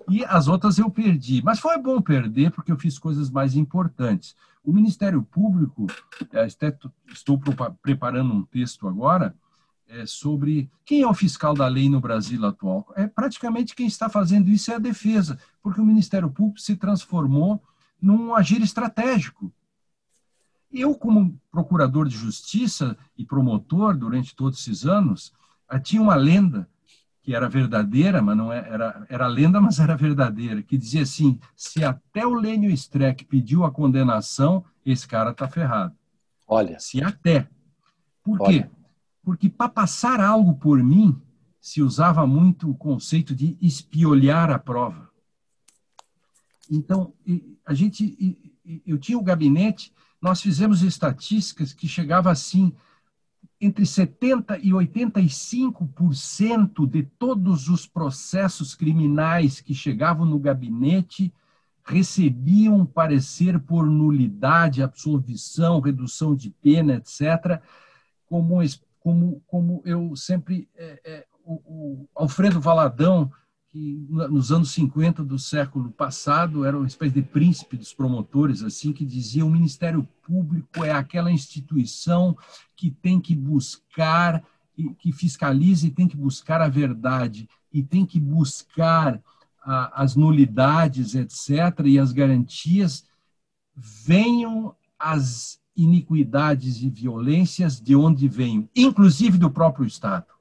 E as outras eu perdi. Mas foi bom perder, porque eu fiz coisas mais importantes. O Ministério Público, é, estou preparando um texto agora, é sobre quem é o fiscal da lei no Brasil atual. É praticamente quem está fazendo isso é a defesa, porque o Ministério Público se transformou num agir estratégico. Eu, como procurador de justiça e promotor durante todos esses anos, tinha uma lenda que era verdadeira, mas não é, era, era lenda, mas era verdadeira, que dizia assim: se até o Lênio Streck pediu a condenação, esse cara está ferrado. Olha. Se até. Por Olha. quê? Porque para passar algo por mim, se usava muito o conceito de espiolhar a prova. Então, a gente, eu tinha o gabinete, nós fizemos estatísticas que chegava assim, entre 70% e 85% de todos os processos criminais que chegavam no gabinete recebiam parecer por nulidade, absolvição, redução de pena, etc., como, como, como eu sempre. É, é, o, o Alfredo Valadão que nos anos 50 do século passado era uma espécie de príncipe dos promotores, assim, que dizia o Ministério Público é aquela instituição que tem que buscar, que fiscaliza e tem que buscar a verdade, e tem que buscar a, as nulidades, etc., e as garantias, venham as iniquidades e violências de onde venham, inclusive do próprio Estado.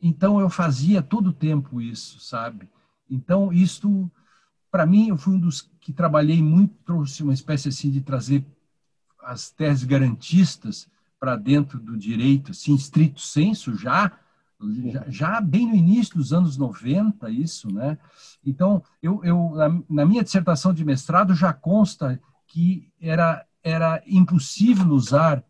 Então eu fazia todo o tempo isso, sabe? Então isto, para mim, eu fui um dos que trabalhei muito, trouxe uma espécie assim de trazer as teses garantistas para dentro do direito, assim, estrito senso, já, já, já, bem no início dos anos 90, isso, né? Então, eu, eu na, na minha dissertação de mestrado já consta que era, era impossível usar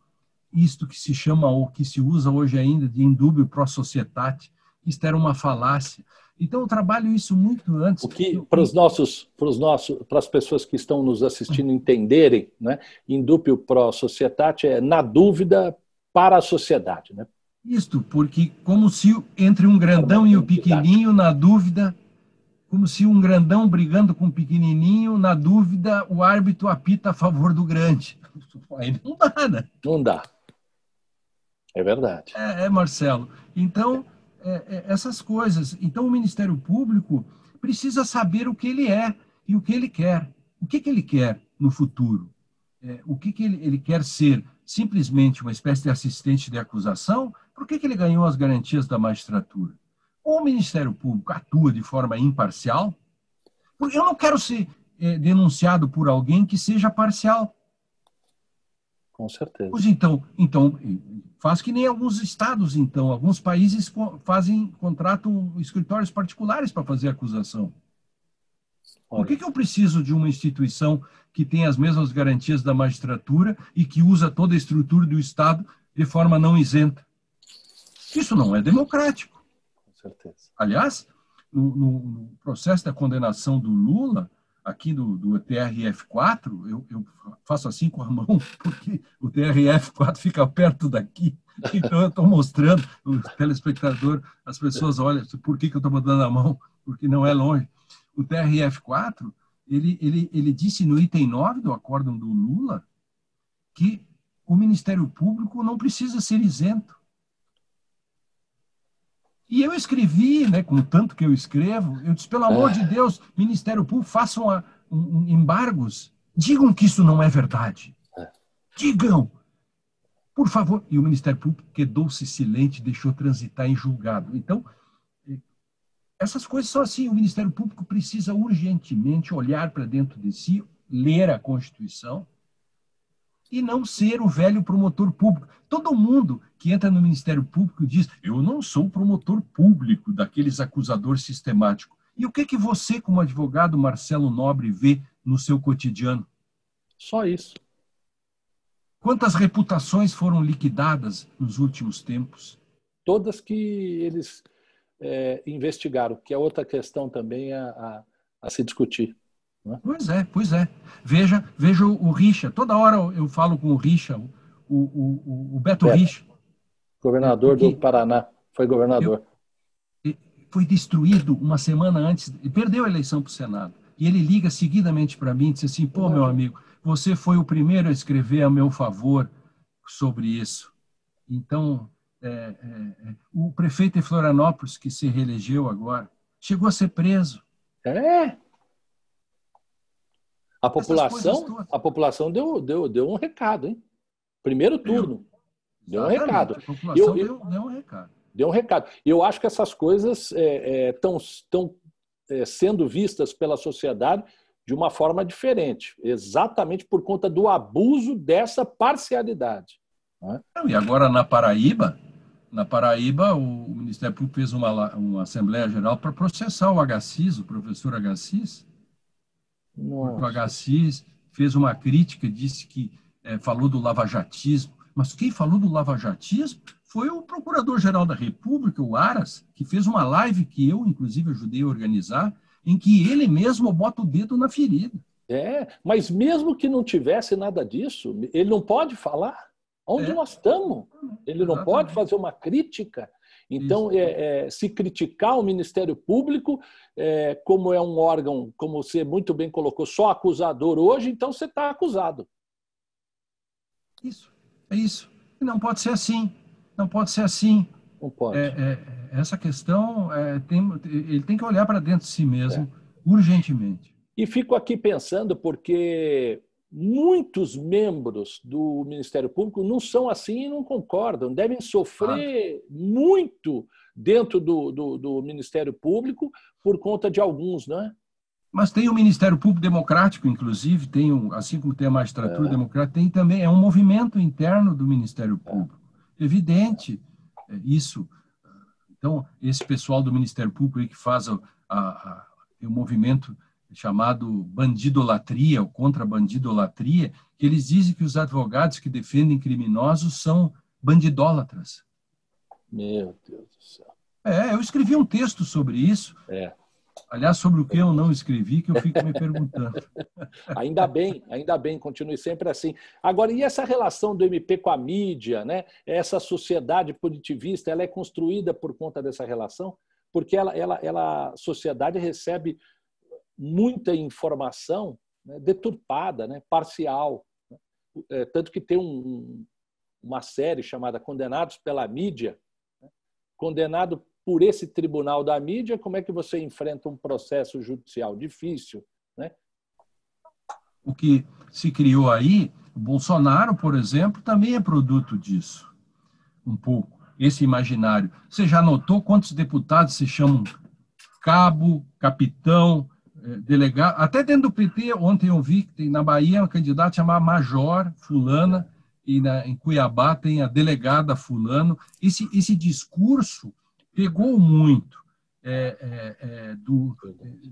isto que se chama ou que se usa hoje ainda de indúbio pro societate, isto era uma falácia. Então eu trabalho isso muito antes. O que para os nossos, para os nossos, para as pessoas que estão nos assistindo entenderem, né? Indúbio pro societate é na dúvida para a sociedade, né? Isto, porque como se entre um grandão e o pequenininho, na dúvida, como se um grandão brigando com um pequenininho, na dúvida, o árbitro apita a favor do grande. Aí não dá, né? Não dá. É verdade. É, é Marcelo. Então, é, é, essas coisas. Então, o Ministério Público precisa saber o que ele é e o que ele quer. O que, que ele quer no futuro? É, o que, que ele, ele, quer ser? Simplesmente uma espécie de assistente de acusação? Por que, que ele ganhou as garantias da magistratura? Ou o Ministério Público atua de forma imparcial? Porque eu não quero ser é, denunciado por alguém que seja parcial. Com certeza. Pois então, então, faz que nem alguns estados, então. Alguns países fazem, contratam escritórios particulares para fazer acusação. Por que, que eu preciso de uma instituição que tem as mesmas garantias da magistratura e que usa toda a estrutura do Estado de forma não isenta? Isso não é democrático. Com certeza. Aliás, no, no processo da condenação do Lula, aqui do, do TRF4, eu, eu, faço assim com a mão, porque o TRF4 fica perto daqui. Então, eu estou mostrando, o telespectador, as pessoas olham, por que, que eu estou botando a mão? Porque não é longe. O TRF4, ele, ele, ele disse no item 9 do acórdão do Lula que o Ministério Público não precisa ser isento. E eu escrevi, né, com o tanto que eu escrevo, eu disse, pelo amor é. de Deus, Ministério Público, façam a, um, um, embargos. Digam que isso não é verdade. É. Digam. Por favor. E o Ministério Público quedou-se silente, deixou transitar em julgado. Então, eh, essas coisas são assim. O Ministério Público precisa urgentemente olhar para dentro de si, ler a Constituição, e não ser o velho promotor público. Todo mundo que entra no Ministério Público diz: Eu não sou promotor público daqueles acusadores sistemáticos. E o que, que você, como advogado Marcelo Nobre, vê no seu cotidiano? Só isso. Quantas reputações foram liquidadas nos últimos tempos? Todas que eles é, investigaram, que é outra questão também a, a, a se discutir. Né? Pois é, pois é. Veja, veja o Richa. Toda hora eu falo com o Richa, o, o, o Beto, Beto Richa. Governador do Paraná. Foi governador. Eu, foi destruído uma semana antes, e perdeu a eleição para o Senado. E ele liga seguidamente para mim e diz assim: pô, meu amigo, você foi o primeiro a escrever a meu favor sobre isso. Então, é, é, é, o prefeito de Florianópolis, que se reelegeu agora, chegou a ser preso. É. A população, a população deu, deu, deu um recado, hein? Primeiro turno. Deu, deu um recado. A população eu, eu, deu, deu, um recado. Deu um recado. Eu acho que essas coisas estão é, é, é, sendo vistas pela sociedade de uma forma diferente, exatamente por conta do abuso dessa parcialidade. Né? E agora na Paraíba, na Paraíba, o Ministério Público fez uma, uma Assembleia Geral para processar o Agassiz, o professor Agassiz. Nossa. O Agassiz fez uma crítica, disse que é, falou do lavajatismo. Mas quem falou do lavajatismo foi o Procurador-Geral da República, o Aras, que fez uma live que eu, inclusive, ajudei a organizar, em que ele mesmo bota o dedo na ferida. É, mas mesmo que não tivesse nada disso, ele não pode falar. Onde é. nós estamos? Ele não Exatamente. pode fazer uma crítica. Então, é, é, se criticar o Ministério Público, é, como é um órgão, como você muito bem colocou, só acusador hoje, então você está acusado. Isso, é isso. Não pode ser assim. Não pode ser assim. Não pode. É, é, essa questão, é, tem, ele tem que olhar para dentro de si mesmo, urgentemente. E fico aqui pensando, porque muitos membros do Ministério Público não são assim e não concordam, devem sofrer ah. muito dentro do, do, do, Ministério Público por conta de alguns, não é? Mas tem o Ministério Público Democrático, inclusive, tem um, assim como tem a magistratura é. democrática, tem também é um movimento interno do Ministério Público. É. Evidente é, isso. Então, esse pessoal do Ministério Público que faz a, a, a, o movimento chamado bandidolatria ou contra-bandidolatria, que eles dizem que os advogados que defendem criminosos são bandidólatras. Meu Deus do céu. É, eu escrevi um texto sobre isso. É. Aliás, sobre o que eu não escrevi, que eu fico me perguntando. ainda bem, ainda bem, continue sempre assim. Agora, e essa relação do MP com a mídia, né? Essa sociedade punitivista, ela é construída por conta dessa relação? Porque ela, ela, ela a sociedade recebe muita informação né, deturpada, né, parcial. Né? É, tanto que tem um, uma série chamada Condenados pela Mídia. Né? Condenado por esse tribunal da mídia, como é que você enfrenta um processo judicial? Difícil. Né? O que se criou aí, o Bolsonaro, por exemplo, também é produto disso. Um pouco. Esse imaginário. Você já notou quantos deputados se chamam cabo, capitão, delegado, até dentro do PT, ontem eu vi que tem na Bahia uma candidata chamada Major Fulana, e na, em Cuiabá tem a delegada Fulano. Esse, esse discurso pegou muito é, é, é do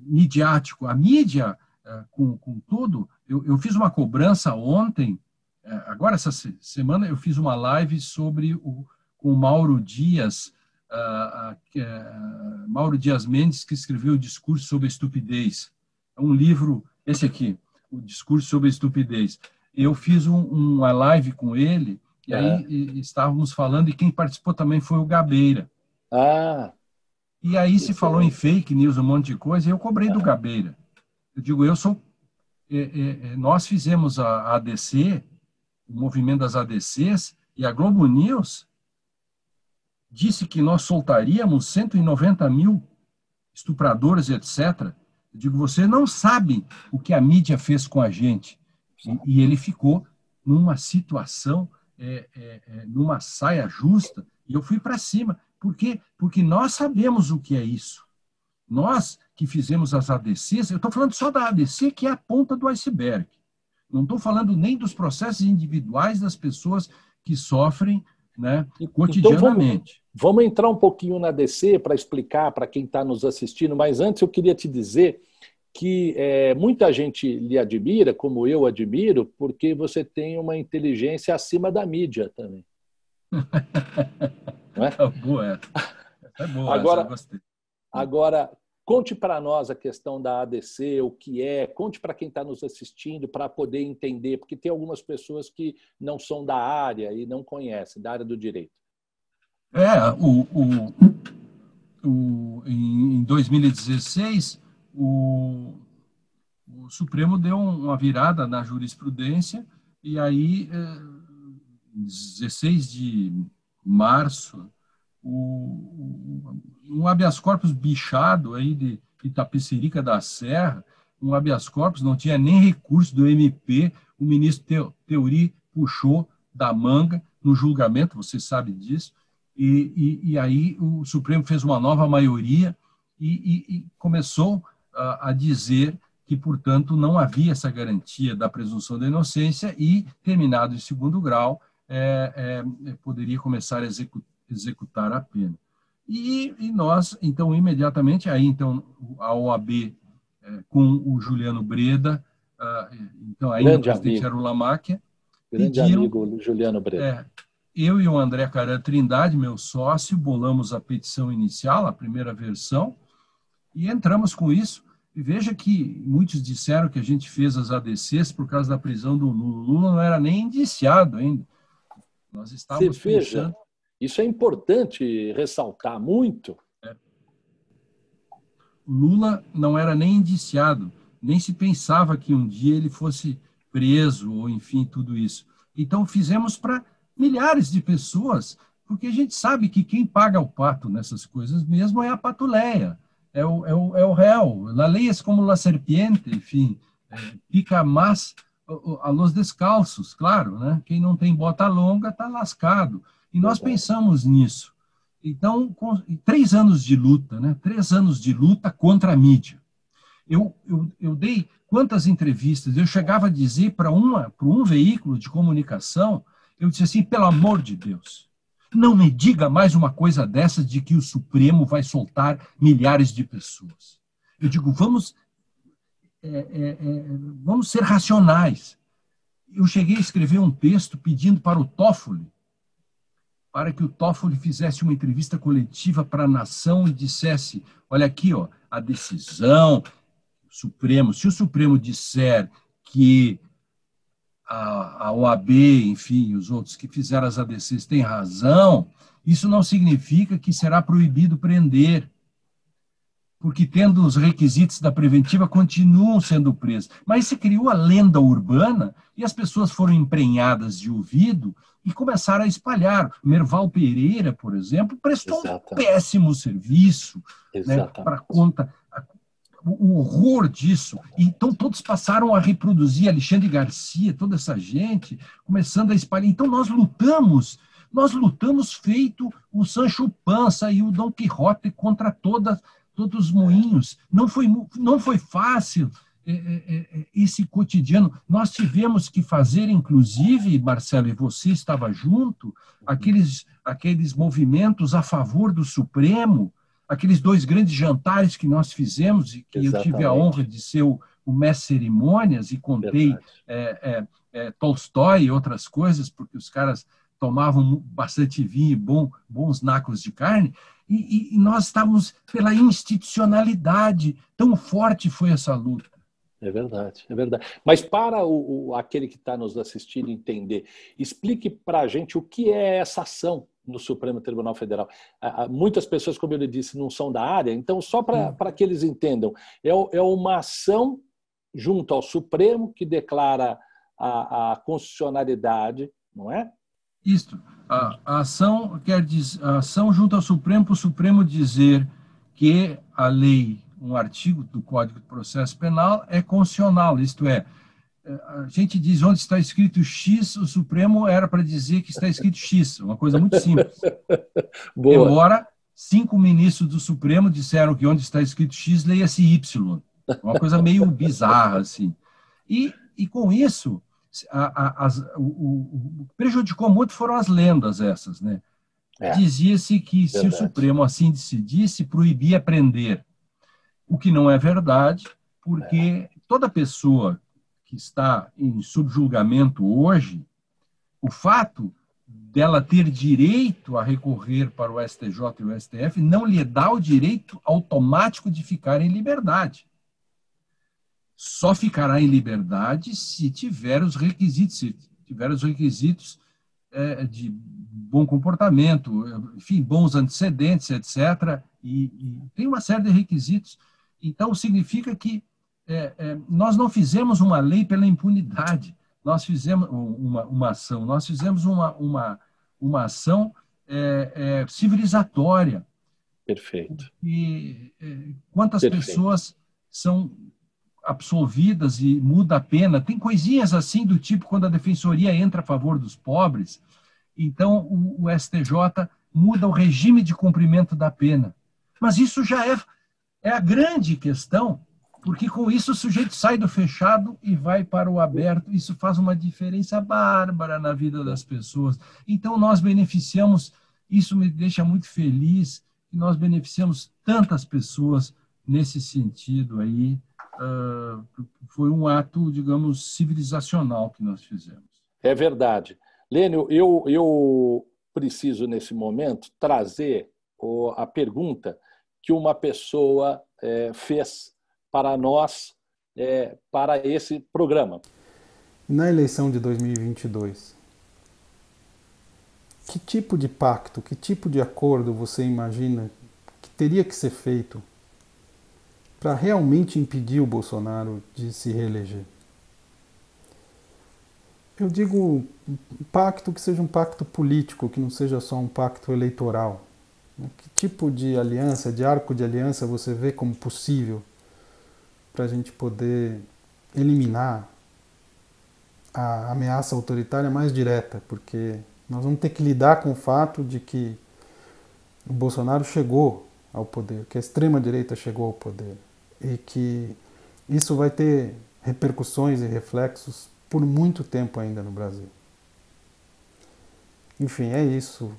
midiático. A mídia, é, com, com tudo, eu, eu fiz uma cobrança ontem, é, agora essa semana eu fiz uma live sobre o, com o Mauro Dias, uh, Mauro Dias Mendes, que escreveu o Discurso sobre a Estupidez. É um livro, esse aqui, o Discurso sobre a Estupidez. Eu fiz um, uma live com ele, e aí é. e, estávamos falando, e quem participou também foi o Gabeira. Ah! E aí se falou em fake news, um monte de coisa, e eu cobrei do Gabeira. Eu digo, eu sou. É, é, é nós fizemos a ADC, o movimento das ADCs, e a Globo News disse que nós soltaríamos 190 mil estupradores, etc. Eu digo, você não sabe o que a mídia fez com a gente. E, e ele ficou numa situação, é, é, é, numa saia justa, e eu fui para cima. Por quê? Porque nós sabemos o que é isso. Nós que fizemos as ADCs, eu estou falando só da ADC, que é a ponta do iceberg. Não estou falando nem dos processos individuais das pessoas que sofrem né, cotidianamente. Então vamos, Vamos entrar um pouquinho na DC para explicar para quem está nos assistindo, mas antes eu queria te dizer que é, muita gente lhe admira, como eu admiro, porque você tem uma inteligência acima da mídia também. Não é? é boa, é. é boa agora, agora, conte para nós a questão da ADC, o que é, conte para quem está nos assistindo para poder entender, porque tem algumas pessoas que não são da área e não conhecem, da área do direito. É, o, o, o em 2016 o, o Supremo deu uma virada na jurisprudência e aí, em 16 de março, o, um habeas corpus bichado aí de Itapecerica da Serra, um habeas corpus, não tinha nem recurso do MP, o ministro Teori puxou da manga no julgamento, você sabe disso, e, e, e aí o Supremo fez uma nova maioria e, e começou a dizer que, portanto, não havia essa garantia da presunção da inocência e, terminado em segundo grau, é, é, poderia começar a execu executar a pena. E, e, nós, então, imediatamente, aí, então, a OAB é, com o Juliano Breda, uh, então, aí o presidente amigo. era o Lamáquia. Grande pediram, amigo Juliano Breda. É, eu e o André Caran Trindade, meu sócio, bolamos a petição inicial, a primeira versão, e entramos com isso e veja que muitos disseram que a gente fez as ADCs por causa da prisão do Lula. O Lula não era nem indiciado ainda. Nós estávamos Você veja, pensando... isso é importante ressaltar muito. Lula não era nem indiciado, nem se pensava que um dia ele fosse preso, ou enfim, tudo isso. Então, fizemos para milhares de pessoas, porque a gente sabe que quem paga o pato nessas coisas mesmo é a patuleia é o, é o, é o réu. La é como la serpiente, enfim, é, pica mais a los descalços, claro, né? Quem não tem bota longa está lascado. E nós pensamos nisso. Então, com, três anos de luta, né? Três anos de luta contra a mídia. Eu, eu, eu dei quantas entrevistas? Eu chegava a dizer para um veículo de comunicação, eu disse assim, pelo amor de Deus, não me diga mais uma coisa dessa de que o Supremo vai soltar milhares de pessoas. Eu digo, vamos, é, é, é, vamos ser racionais. Eu cheguei a escrever um texto pedindo para o Toffoli, para que o Toffoli fizesse uma entrevista coletiva para a nação e dissesse: olha aqui, ó, a decisão Supremo, se o Supremo disser que a, a OAB, enfim, os outros que fizeram as ADCs têm razão, isso não significa que será proibido prender, porque tendo os requisitos da preventiva continuam sendo presos. Mas se criou a lenda urbana e as pessoas foram emprenhadas de ouvido e começaram a espalhar. Merval Pereira, por exemplo, prestou Exatamente. um péssimo serviço né, para conta o horror disso. Então, todos passaram a reproduzir Alexandre Garcia, toda essa gente, começando a espalhar. Então, nós lutamos, nós lutamos feito o Sancho Panza e o Dom Quixote contra todas, todos os moinhos. Não foi, não foi fácil é, é, é, esse cotidiano. Nós tivemos que fazer, inclusive, Marcelo, e você estava junto, aqueles, aqueles movimentos a favor do Supremo, aqueles dois grandes jantares que nós fizemos e que Exatamente. eu tive a honra de ser o, o mestre cerimônias e contei é, é, é, Tolstói e outras coisas, porque os caras tomavam bastante vinho e bom, bons nacos de carne, e, e, nós estávamos pela institucionalidade, tão forte foi essa luta. É verdade, é verdade. Mas para o, o aquele que está nos assistindo entender, explique para a gente o que é essa ação no Supremo Tribunal Federal. Muitas pessoas, como eu lhe disse, não são da área, então, só para hum. que eles entendam, é, é uma ação junto ao Supremo que declara a, a constitucionalidade, não é? Isto. A, a, ação quer dizer, a ação junto ao Supremo para o Supremo dizer que a lei, um artigo do Código de Processo Penal é constitucional, isto é, a gente diz onde está escrito X, o Supremo era para dizer que está escrito X, uma coisa muito simples. Boa. Embora cinco ministros do Supremo disseram que onde está escrito X, leia-se Y. Uma coisa meio bizarra, assim. E, e com isso, a, a, as, o, o, prejudicou muito foram as lendas essas, né? é. dizia-se que Verdade. se o Supremo assim decidisse, proibia prender. O que não é verdade, porque é. toda pessoa que está em subjulgamento hoje, o fato dela ter direito a recorrer para o STJ e o STF não lhe dá o direito automático de ficar em liberdade. Só ficará em liberdade se tiver os requisitos, se tiver os requisitos é, de bom comportamento, enfim, bons antecedentes, etc. E, e, tem uma série de requisitos. Então, significa que é, é, nós não fizemos uma lei pela impunidade, nós fizemos uma, uma ação, nós fizemos uma, uma, uma ação é, é, civilizatória. Perfeito. E é, quantas Perfeito. pessoas são absolvidas e muda a pena? Tem coisinhas assim do tipo quando a defensoria entra a favor dos pobres, então o, o STJ muda o regime de cumprimento da pena. Mas isso já é, é a grande questão porque com isso o sujeito sai do fechado e vai para o aberto. Isso faz uma diferença bárbara na vida das pessoas. Então, nós beneficiamos, isso me deixa muito feliz, que nós beneficiamos tantas pessoas nesse sentido aí. Uh, foi um ato, digamos, civilizacional que nós fizemos. É verdade. Lênio, eu, eu preciso, nesse momento, trazer a pergunta que uma pessoa é, fez para nós, é, para esse programa. Na eleição de 2022, que tipo de pacto, que tipo de acordo você imagina que teria que ser feito para realmente impedir o Bolsonaro de se reeleger? Eu digo um pacto que seja um pacto político, que não seja só um pacto eleitoral. Que tipo de aliança, de arco de aliança você vê como possível para a gente poder eliminar a ameaça autoritária mais direta, porque nós vamos ter que lidar com o fato de que o Bolsonaro chegou ao poder, que a extrema-direita chegou ao poder e que isso vai ter repercussões e reflexos por muito tempo ainda no Brasil. Enfim, é isso.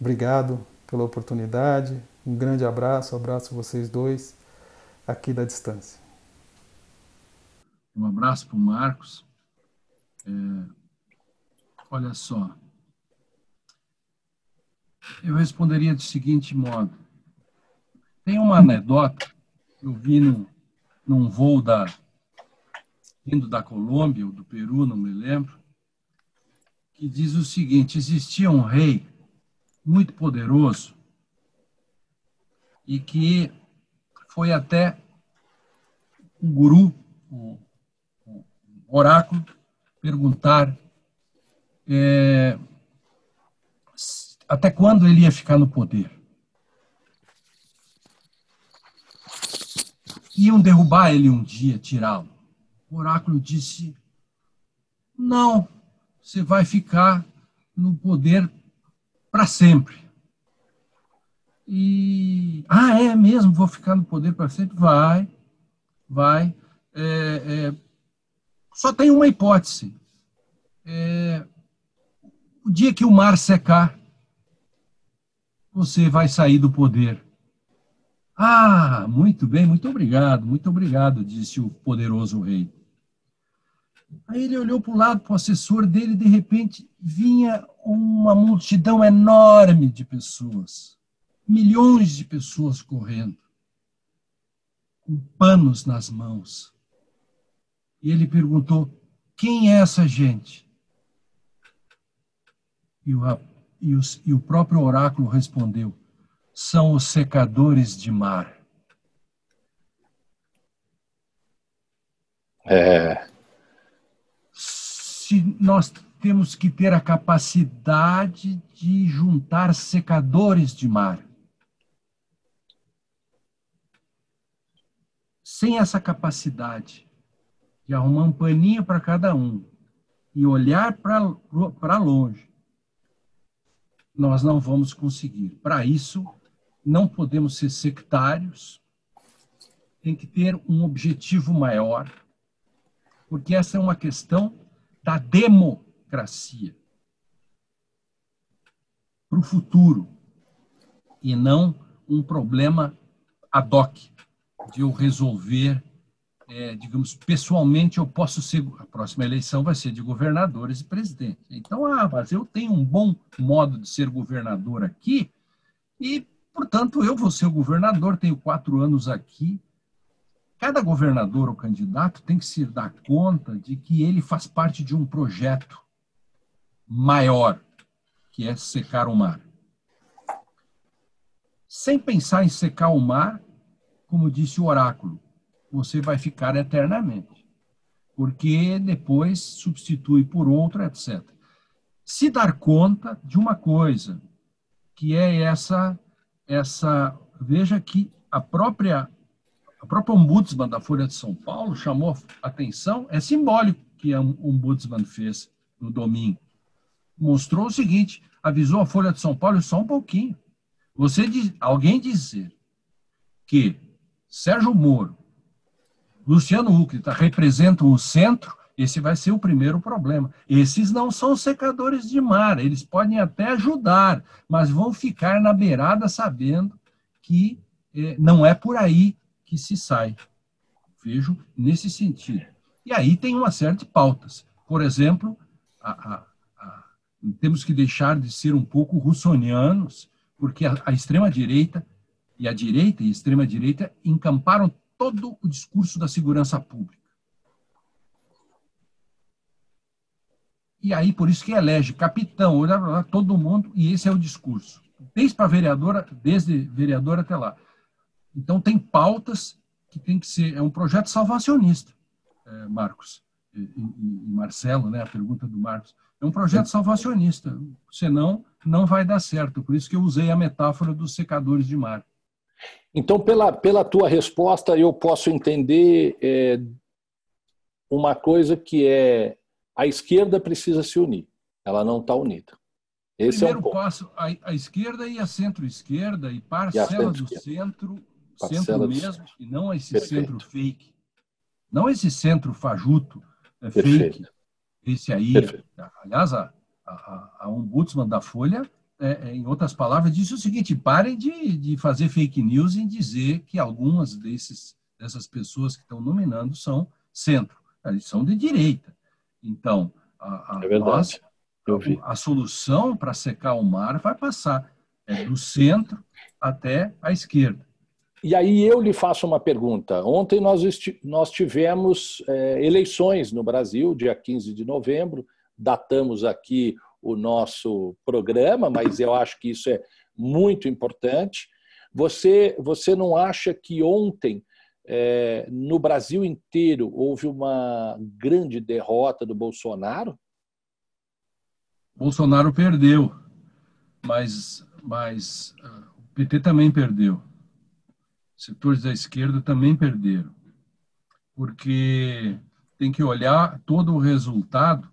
Obrigado pela oportunidade. Um grande abraço, abraço vocês dois aqui da distância. Um abraço para o Marcos. É, olha só. Eu responderia do seguinte modo. Tem uma anedota que eu vi num voo da, indo da Colômbia ou do Peru, não me lembro, que diz o seguinte: existia um rei muito poderoso e que foi até o guru, o, o oráculo, perguntar é, até quando ele ia ficar no poder. Iam derrubar ele um dia, tirá-lo. O oráculo disse: Não, você vai ficar no poder para sempre. E, ah, é mesmo? Vou ficar no poder para sempre? Vai, vai. É, é, só tem uma hipótese. É, o dia que o mar secar, você vai sair do poder. Ah, muito bem, muito obrigado, muito obrigado, disse o poderoso rei. Aí ele olhou para o lado, para o assessor dele, e de repente vinha uma multidão enorme de pessoas milhões de pessoas correndo, com panos nas mãos. E ele perguntou: quem é essa gente? E o, e, os, e o próprio oráculo respondeu: são os secadores de mar. É. Se nós temos que ter a capacidade de juntar secadores de mar. sem essa capacidade de arrumar um paninho para cada um e olhar para longe, nós não vamos conseguir. Para isso, não podemos ser sectários, tem que ter um objetivo maior, porque essa é uma questão da democracia. para o futuro e não um problema ad hoc de eu resolver, é, digamos, pessoalmente eu posso ser, a próxima eleição vai ser de governadores e presidentes. Então, ah, mas eu tenho um bom modo de ser governador aqui e, portanto, eu vou ser o governador, tenho quatro anos aqui. Cada governador ou candidato tem que se dar conta de que ele faz parte de um projeto maior, que é secar o mar. Sem pensar em secar o mar, como disse o oráculo, você vai ficar eternamente, porque depois substitui por outro, etc. Se dar conta de uma coisa, que é essa, essa veja que a própria a própria ombudsman da Folha de São Paulo chamou atenção, é simbólico que a ombudsman fez no domingo. Mostrou o seguinte, avisou a Folha de São Paulo só um pouquinho. Você diz, alguém dizer que Sérgio Moro, Luciano Huck tá, representam o centro, esse vai ser o primeiro problema. Esses não são secadores de mar, eles podem até ajudar, mas vão ficar na beirada sabendo que eh, não é por aí que se sai. Vejo nesse sentido. E aí tem uma série de pautas. Por exemplo, a, a, a, temos que deixar de ser um pouco russonianos, porque a extrema-direita e a direita e extrema-direita encamparam todo o discurso da segurança pública. E aí, por isso que elege capitão, todo mundo, e esse é o discurso. Desde para vereadora, desde vereadora até lá. Então, tem pautas que tem que ser. É um projeto salvacionista, é, Marcos e, Marcelo, né? A pergunta do Marcos. É um projeto salvacionista. Senão, não vai dar certo. Por isso que eu usei a metáfora dos secadores de mar. Então, pela, pela tua resposta, eu posso entender é, uma coisa que é a esquerda precisa se unir. Ela não está unida. Esse Primeiro é um passo, a, a, esquerda e a centro-esquerda e parcela do centro, parcela centro mesmo, e não esse Perfeito. centro fake. Não esse centro fajuto, é fake. Esse aí, Perfeito. aliás, a, a, a ombudsman da Folha é, é, em outras palavras, disse o seguinte: parem de, de fazer fake news em dizer que algumas desses, dessas pessoas que estão nominando são centro. Eles são de direita. Então, a, a, é nós, a, a solução para secar o mar vai passar é do centro até a esquerda. E aí eu lhe faço uma pergunta. Ontem nós, nós tivemos é, eleições no Brasil, dia 15 de novembro, datamos aqui o nosso programa, mas eu acho que isso é muito importante. Você, você não acha que ontem, é, no Brasil inteiro, houve uma grande derrota do Bolsonaro? Bolsonaro perdeu, mas, mas uh, o PT também perdeu. Setores da esquerda também perderam, porque tem que olhar todo o resultado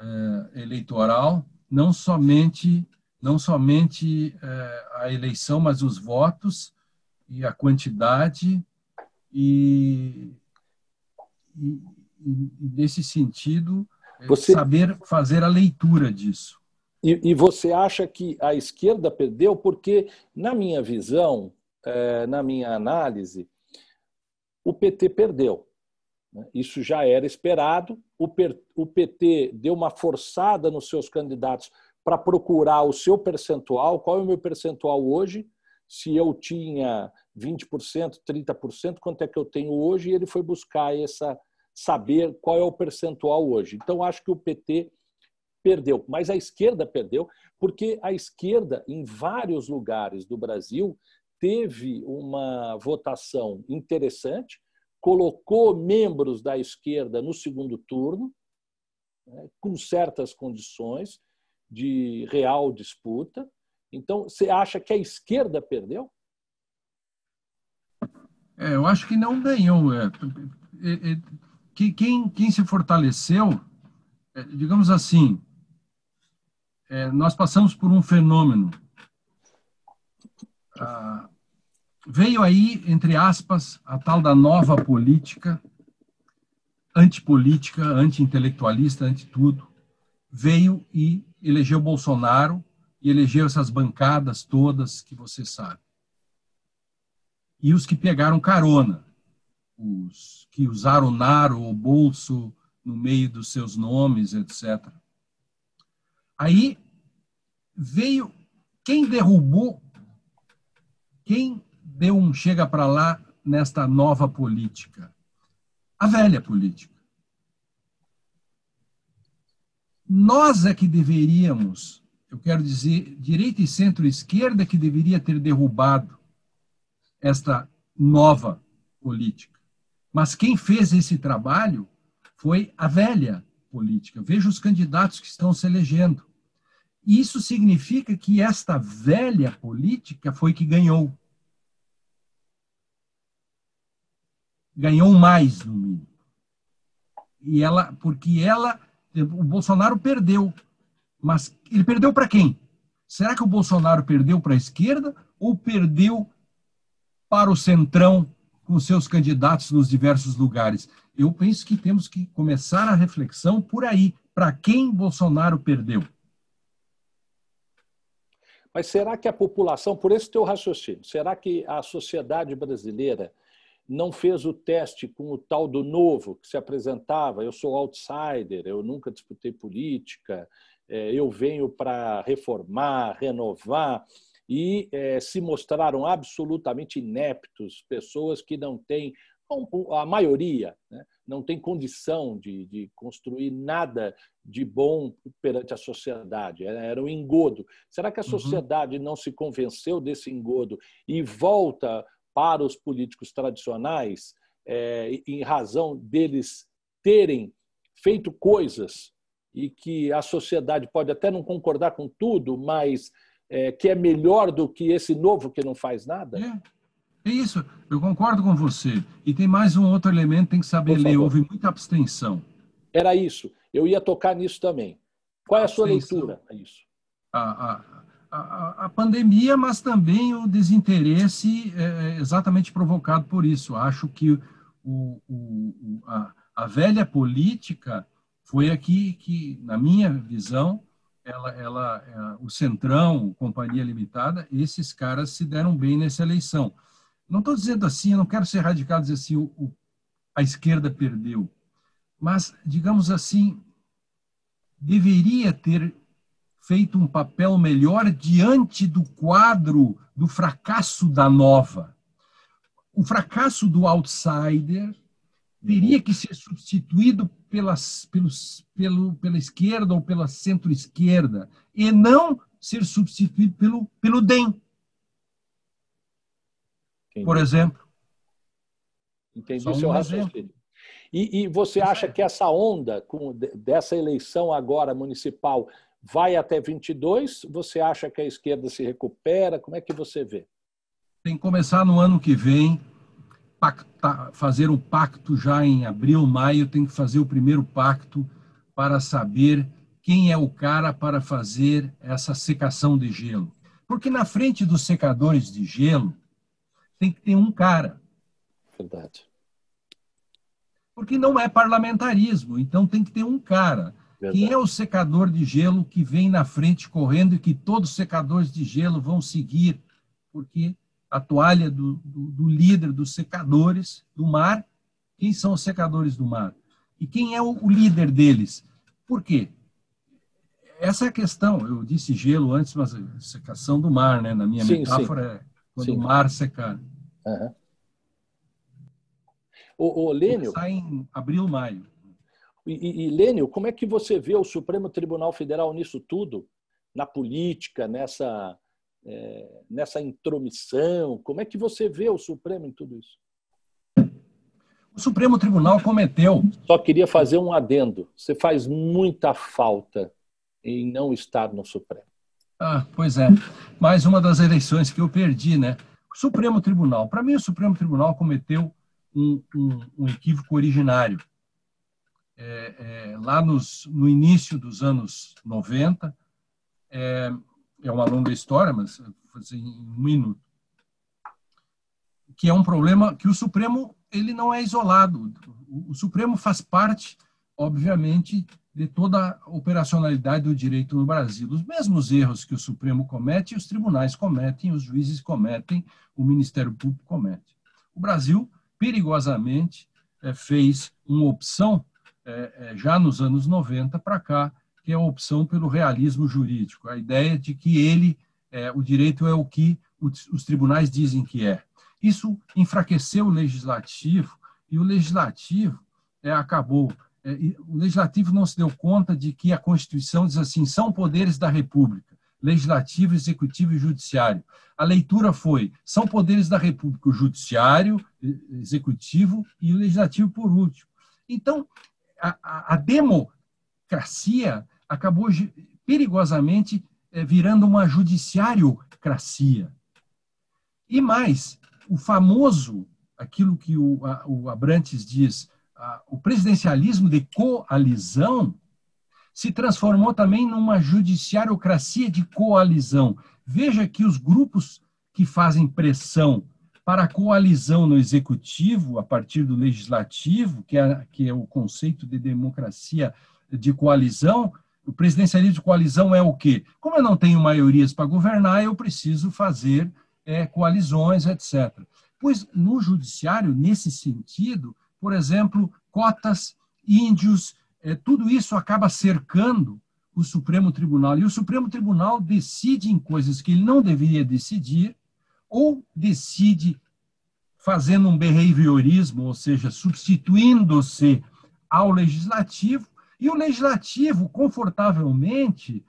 é, eleitoral, não somente não somente é, a eleição, mas os votos e a quantidade e, e, e nesse sentido é, você, saber fazer a leitura disso. E, e, você acha que a esquerda perdeu porque, na minha visão, é, na minha análise, o PT perdeu. Né? Isso já era esperado. O PT deu uma forçada nos seus candidatos para procurar o seu percentual. Qual é o meu percentual hoje? Se eu tinha 20%, 30%, quanto é que eu tenho hoje? E ele foi buscar essa saber qual é o percentual hoje. Então acho que o PT perdeu, mas a esquerda perdeu porque a esquerda em vários lugares do Brasil teve uma votação interessante colocou membros da esquerda no segundo turno, né, com certas condições de real disputa. Então, você acha que a esquerda perdeu? É, eu acho que não ganhou. É, é, quem, quem se fortaleceu, é, digamos assim, é, nós passamos por um fenômeno. Ah, Veio aí, entre aspas, a tal da nova política, antipolítica, anti-intelectualista, anti-tudo. Veio e elegeu Bolsonaro e elegeu essas bancadas todas que você sabe. E os que pegaram carona, os que usaram naro ou bolso no meio dos seus nomes, etc. Aí veio quem derrubou, quem deu um chega para lá nesta nova política? A velha política. Nós é que deveríamos, eu quero dizer, direita e centro-esquerda que deveria ter derrubado esta nova política. Mas quem fez esse trabalho foi a velha política. Veja os candidatos que estão se elegendo. Isso significa que esta velha política foi que ganhou. Ganhou mais, no mínimo. E ela, porque ela, o Bolsonaro perdeu. Mas ele perdeu para quem? Será que o Bolsonaro perdeu para a esquerda ou perdeu para o centrão com seus candidatos nos diversos lugares? Eu penso que temos que começar a reflexão por aí. Para quem Bolsonaro perdeu? Mas será que a população, por esse teu raciocínio, será que a sociedade brasileira não fez o teste com o tal do novo que se apresentava? Eu sou outsider, eu nunca disputei política, é, eu venho para reformar, renovar, e é, se mostraram absolutamente ineptos, pessoas que não têm, a maioria, né, não tem condição de, de, construir nada de bom perante a sociedade. Era um engodo. Será que a uhum. sociedade não se convenceu desse engodo e volta para os políticos tradicionais é, em razão deles terem feito coisas e que a sociedade pode até não concordar com tudo, mas é, que é melhor do que esse novo que não faz nada? É. É isso, eu concordo com você. E tem mais um outro elemento, tem que saber ler. Houve muita abstenção. Era isso. Eu ia tocar nisso também. Qual é a sua leitura a isso? A, a, a, a, pandemia, mas também o desinteresse é, é exatamente provocado por isso. Acho que o, o, a, a velha política foi aqui que, na minha visão, ela, ela, é, o Centrão, Companhia Limitada, esses caras se deram bem nessa eleição. Não estou dizendo assim, não quero ser radical dizer assim, o, o, a esquerda perdeu. Mas, digamos assim, deveria ter feito um papel melhor diante do quadro do fracasso da nova. O fracasso do outsider teria que ser substituído pelas, pelos, pelo, pela esquerda ou pela centro-esquerda, e não ser substituído pelo, pelo DEM, Entendi. por exemplo. Entendi Só seu um raciocínio. E, e, você acha que essa onda com, dessa eleição agora municipal vai até 22? Você acha que a esquerda se recupera? Como é que você vê? Tem que começar no ano que vem, pactar, fazer um pacto já em abril, maio, tem que fazer o primeiro pacto para saber quem é o cara para fazer essa secação de gelo. Porque na frente dos secadores de gelo, tem que ter um cara. Verdade. Porque não é parlamentarismo, então tem que ter um cara. Verdade. Quem é o secador de gelo que vem na frente correndo e que todos os secadores de gelo vão seguir? Porque a toalha do, do, do líder dos secadores do mar, quem são os secadores do mar? E quem é o, o líder deles? Por quê? Essa é a questão. Eu disse gelo antes, mas secação do mar, né? Na minha sim, metáfora sim. é quando Sim. o mar secar. Uhum. O, o Lênio... Sai em abril, maio. E, e, Lênio, como é que você vê o Supremo Tribunal Federal nisso tudo? Na política, nessa, é, nessa intromissão? Como é que você vê o Supremo em tudo isso? O Supremo Tribunal cometeu. Só queria fazer um adendo. Você faz muita falta em não estar no Supremo. Ah, pois é. Mais uma das eleições que eu perdi, né? O Supremo Tribunal. Para mim, o Supremo Tribunal cometeu um, um, um equívoco originário. É, é, lá nos, no início dos anos 90, é, é uma longa história, mas fazer em um minuto, que é um problema que o Supremo ele não é isolado. O, Supremo faz parte, obviamente, de toda a operacionalidade do direito no Brasil. Os mesmos erros que o Supremo comete, os tribunais cometem, os juízes cometem, o Ministério Público comete. O Brasil, perigosamente, é, fez uma opção, é, é, já nos anos 90 para cá, que é a opção pelo realismo jurídico, a ideia de que ele, o direito é o que os tribunais dizem que é. Isso enfraqueceu o legislativo e o legislativo acabou o legislativo não se deu conta de que a Constituição diz assim: são poderes da República, legislativo, executivo e judiciário. A leitura foi: são poderes da República, o judiciário, executivo e o legislativo por último. Então, a, a democracia acabou perigosamente eh, virando uma judiciariocracia. E mais, o famoso, aquilo que o, o Abrantes diz, o presidencialismo de coalizão se transformou também numa judiciariocracia de coalizão. Veja que os grupos que fazem pressão para a coalizão no executivo, a partir do legislativo, que é, que é o conceito de democracia de coalizão, o presidencialismo de coalizão é o quê? Como eu não tenho maiorias para governar, eu preciso fazer é, coalizões, etc. Pois no judiciário, nesse sentido, por exemplo, cotas, índios, é, tudo isso acaba cercando o Supremo Tribunal. E o Supremo Tribunal decide em coisas que ele não deveria decidir, ou decide fazendo um behaviorismo, ou seja, substituindo-se ao legislativo, e o legislativo, confortavelmente,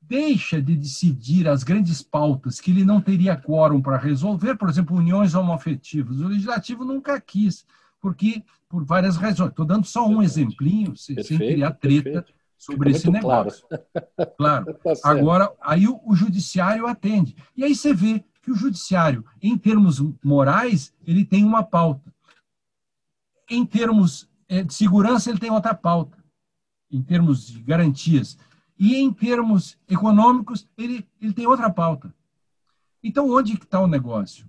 deixa de decidir as grandes pautas que ele não teria quórum para resolver, por exemplo, uniões homoafetivas. O legislativo nunca quis, porque por várias razões. Estou dando só um exemplinho, perfeito, sem criar treta perfeito. sobre esse negócio. Claro. claro. Tá Agora, aí o, o judiciário atende. E aí você vê que o judiciário, em termos morais, ele tem uma pauta. Em termos é, de segurança, ele tem outra pauta. Em termos de garantias. E em termos econômicos, ele, ele tem outra pauta. Então, onde está o negócio?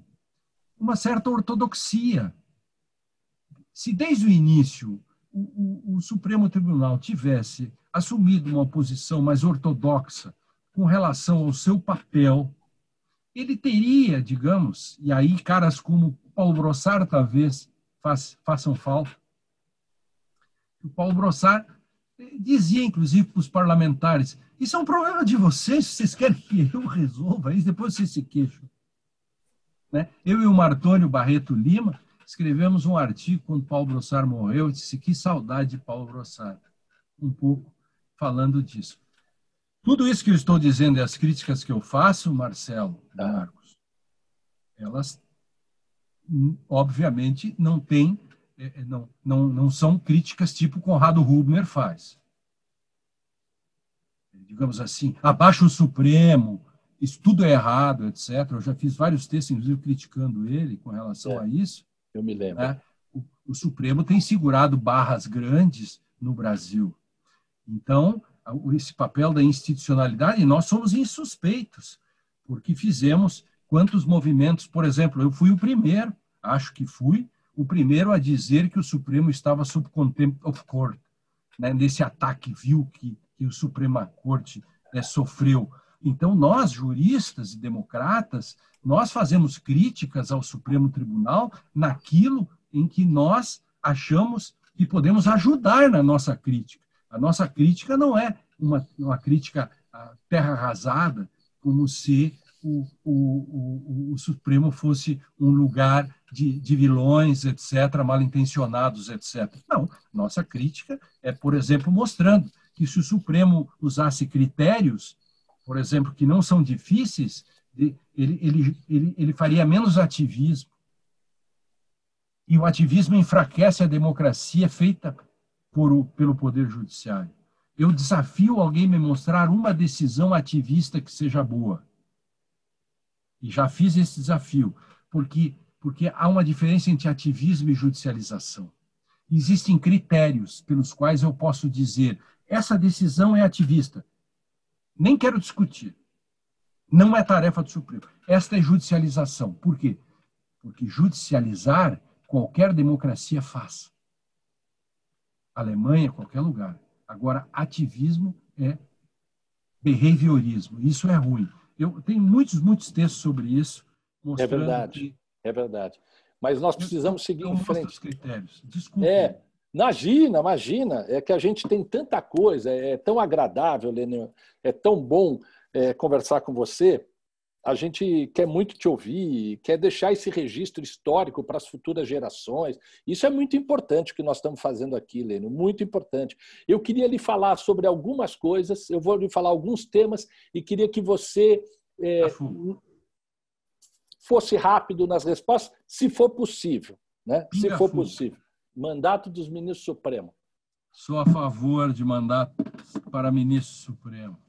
Uma certa ortodoxia se desde o início o, o, o Supremo Tribunal tivesse assumido uma posição mais ortodoxa com relação ao seu papel, ele teria, digamos, e aí caras como Paulo Brossard talvez façam falta. O Paulo Brossard dizia, inclusive, para os parlamentares: Isso é um problema de vocês, vocês querem que eu resolva isso, depois vocês se queixam. Né? Eu e o Martônio Barreto Lima escrevemos um artigo quando Paulo Brossard morreu, e disse que saudade de Paulo Brossard, um pouco falando disso. Tudo isso que eu estou dizendo e as críticas que eu faço, Marcelo. Marcos, elas obviamente não têm, não, não, não são críticas tipo Conrado Rubner faz. Digamos assim, abaixo o Supremo, isso tudo é errado, etc. Eu já fiz vários textos, inclusive, criticando ele com relação é. a isso. Eu me lembro. Né? O, o, Supremo tem segurado barras grandes no Brasil. Então, esse papel da institucionalidade, nós somos insuspeitos, porque fizemos quantos movimentos, por exemplo, eu fui o primeiro, acho que fui, o primeiro a dizer que o Supremo estava sob contempt of court, né, nesse ataque vil que, que o Suprema Corte né, sofreu. Então, nós, juristas e democratas, nós fazemos críticas ao Supremo Tribunal naquilo em que nós achamos que podemos ajudar na nossa crítica. A nossa crítica não é uma, uma crítica terra arrasada, como se o, o, o, o, Supremo fosse um lugar de, de vilões, etc., mal intencionados, etc. Não, nossa crítica é, por exemplo, mostrando que se o Supremo usasse critérios, por exemplo, que não são difíceis, ele, ele, ele, ele faria menos ativismo. E o ativismo enfraquece a democracia feita por, pelo Poder Judiciário. Eu desafio alguém me mostrar uma decisão ativista que seja boa. E já fiz esse desafio, porque, porque há uma diferença entre ativismo e judicialização. Existem critérios pelos quais eu posso dizer essa decisão é ativista. Nem quero discutir. Não é tarefa do Supremo. Esta é judicialização. Por quê? Porque judicializar qualquer democracia faz. Alemanha, qualquer lugar. Agora, ativismo é behaviorismo. Isso é ruim. Eu tenho muitos, muitos textos sobre isso. É verdade, que... é verdade. Mas nós precisamos seguir em frente. critérios. Desculpe. É, imagina, imagina. É que a gente tem tanta coisa, é tão agradável, Lênin, é tão bom é, conversar com você a gente quer muito te ouvir, quer deixar esse registro histórico para as futuras gerações. Isso é muito importante o que nós estamos fazendo aqui, Lênin, muito importante. Eu queria lhe falar sobre algumas coisas, eu vou lhe falar alguns temas e queria que você é, fosse rápido nas respostas, se for possível. Né? Se for possível. Mandato dos ministros supremos. Sou a favor de mandato para ministro supremo.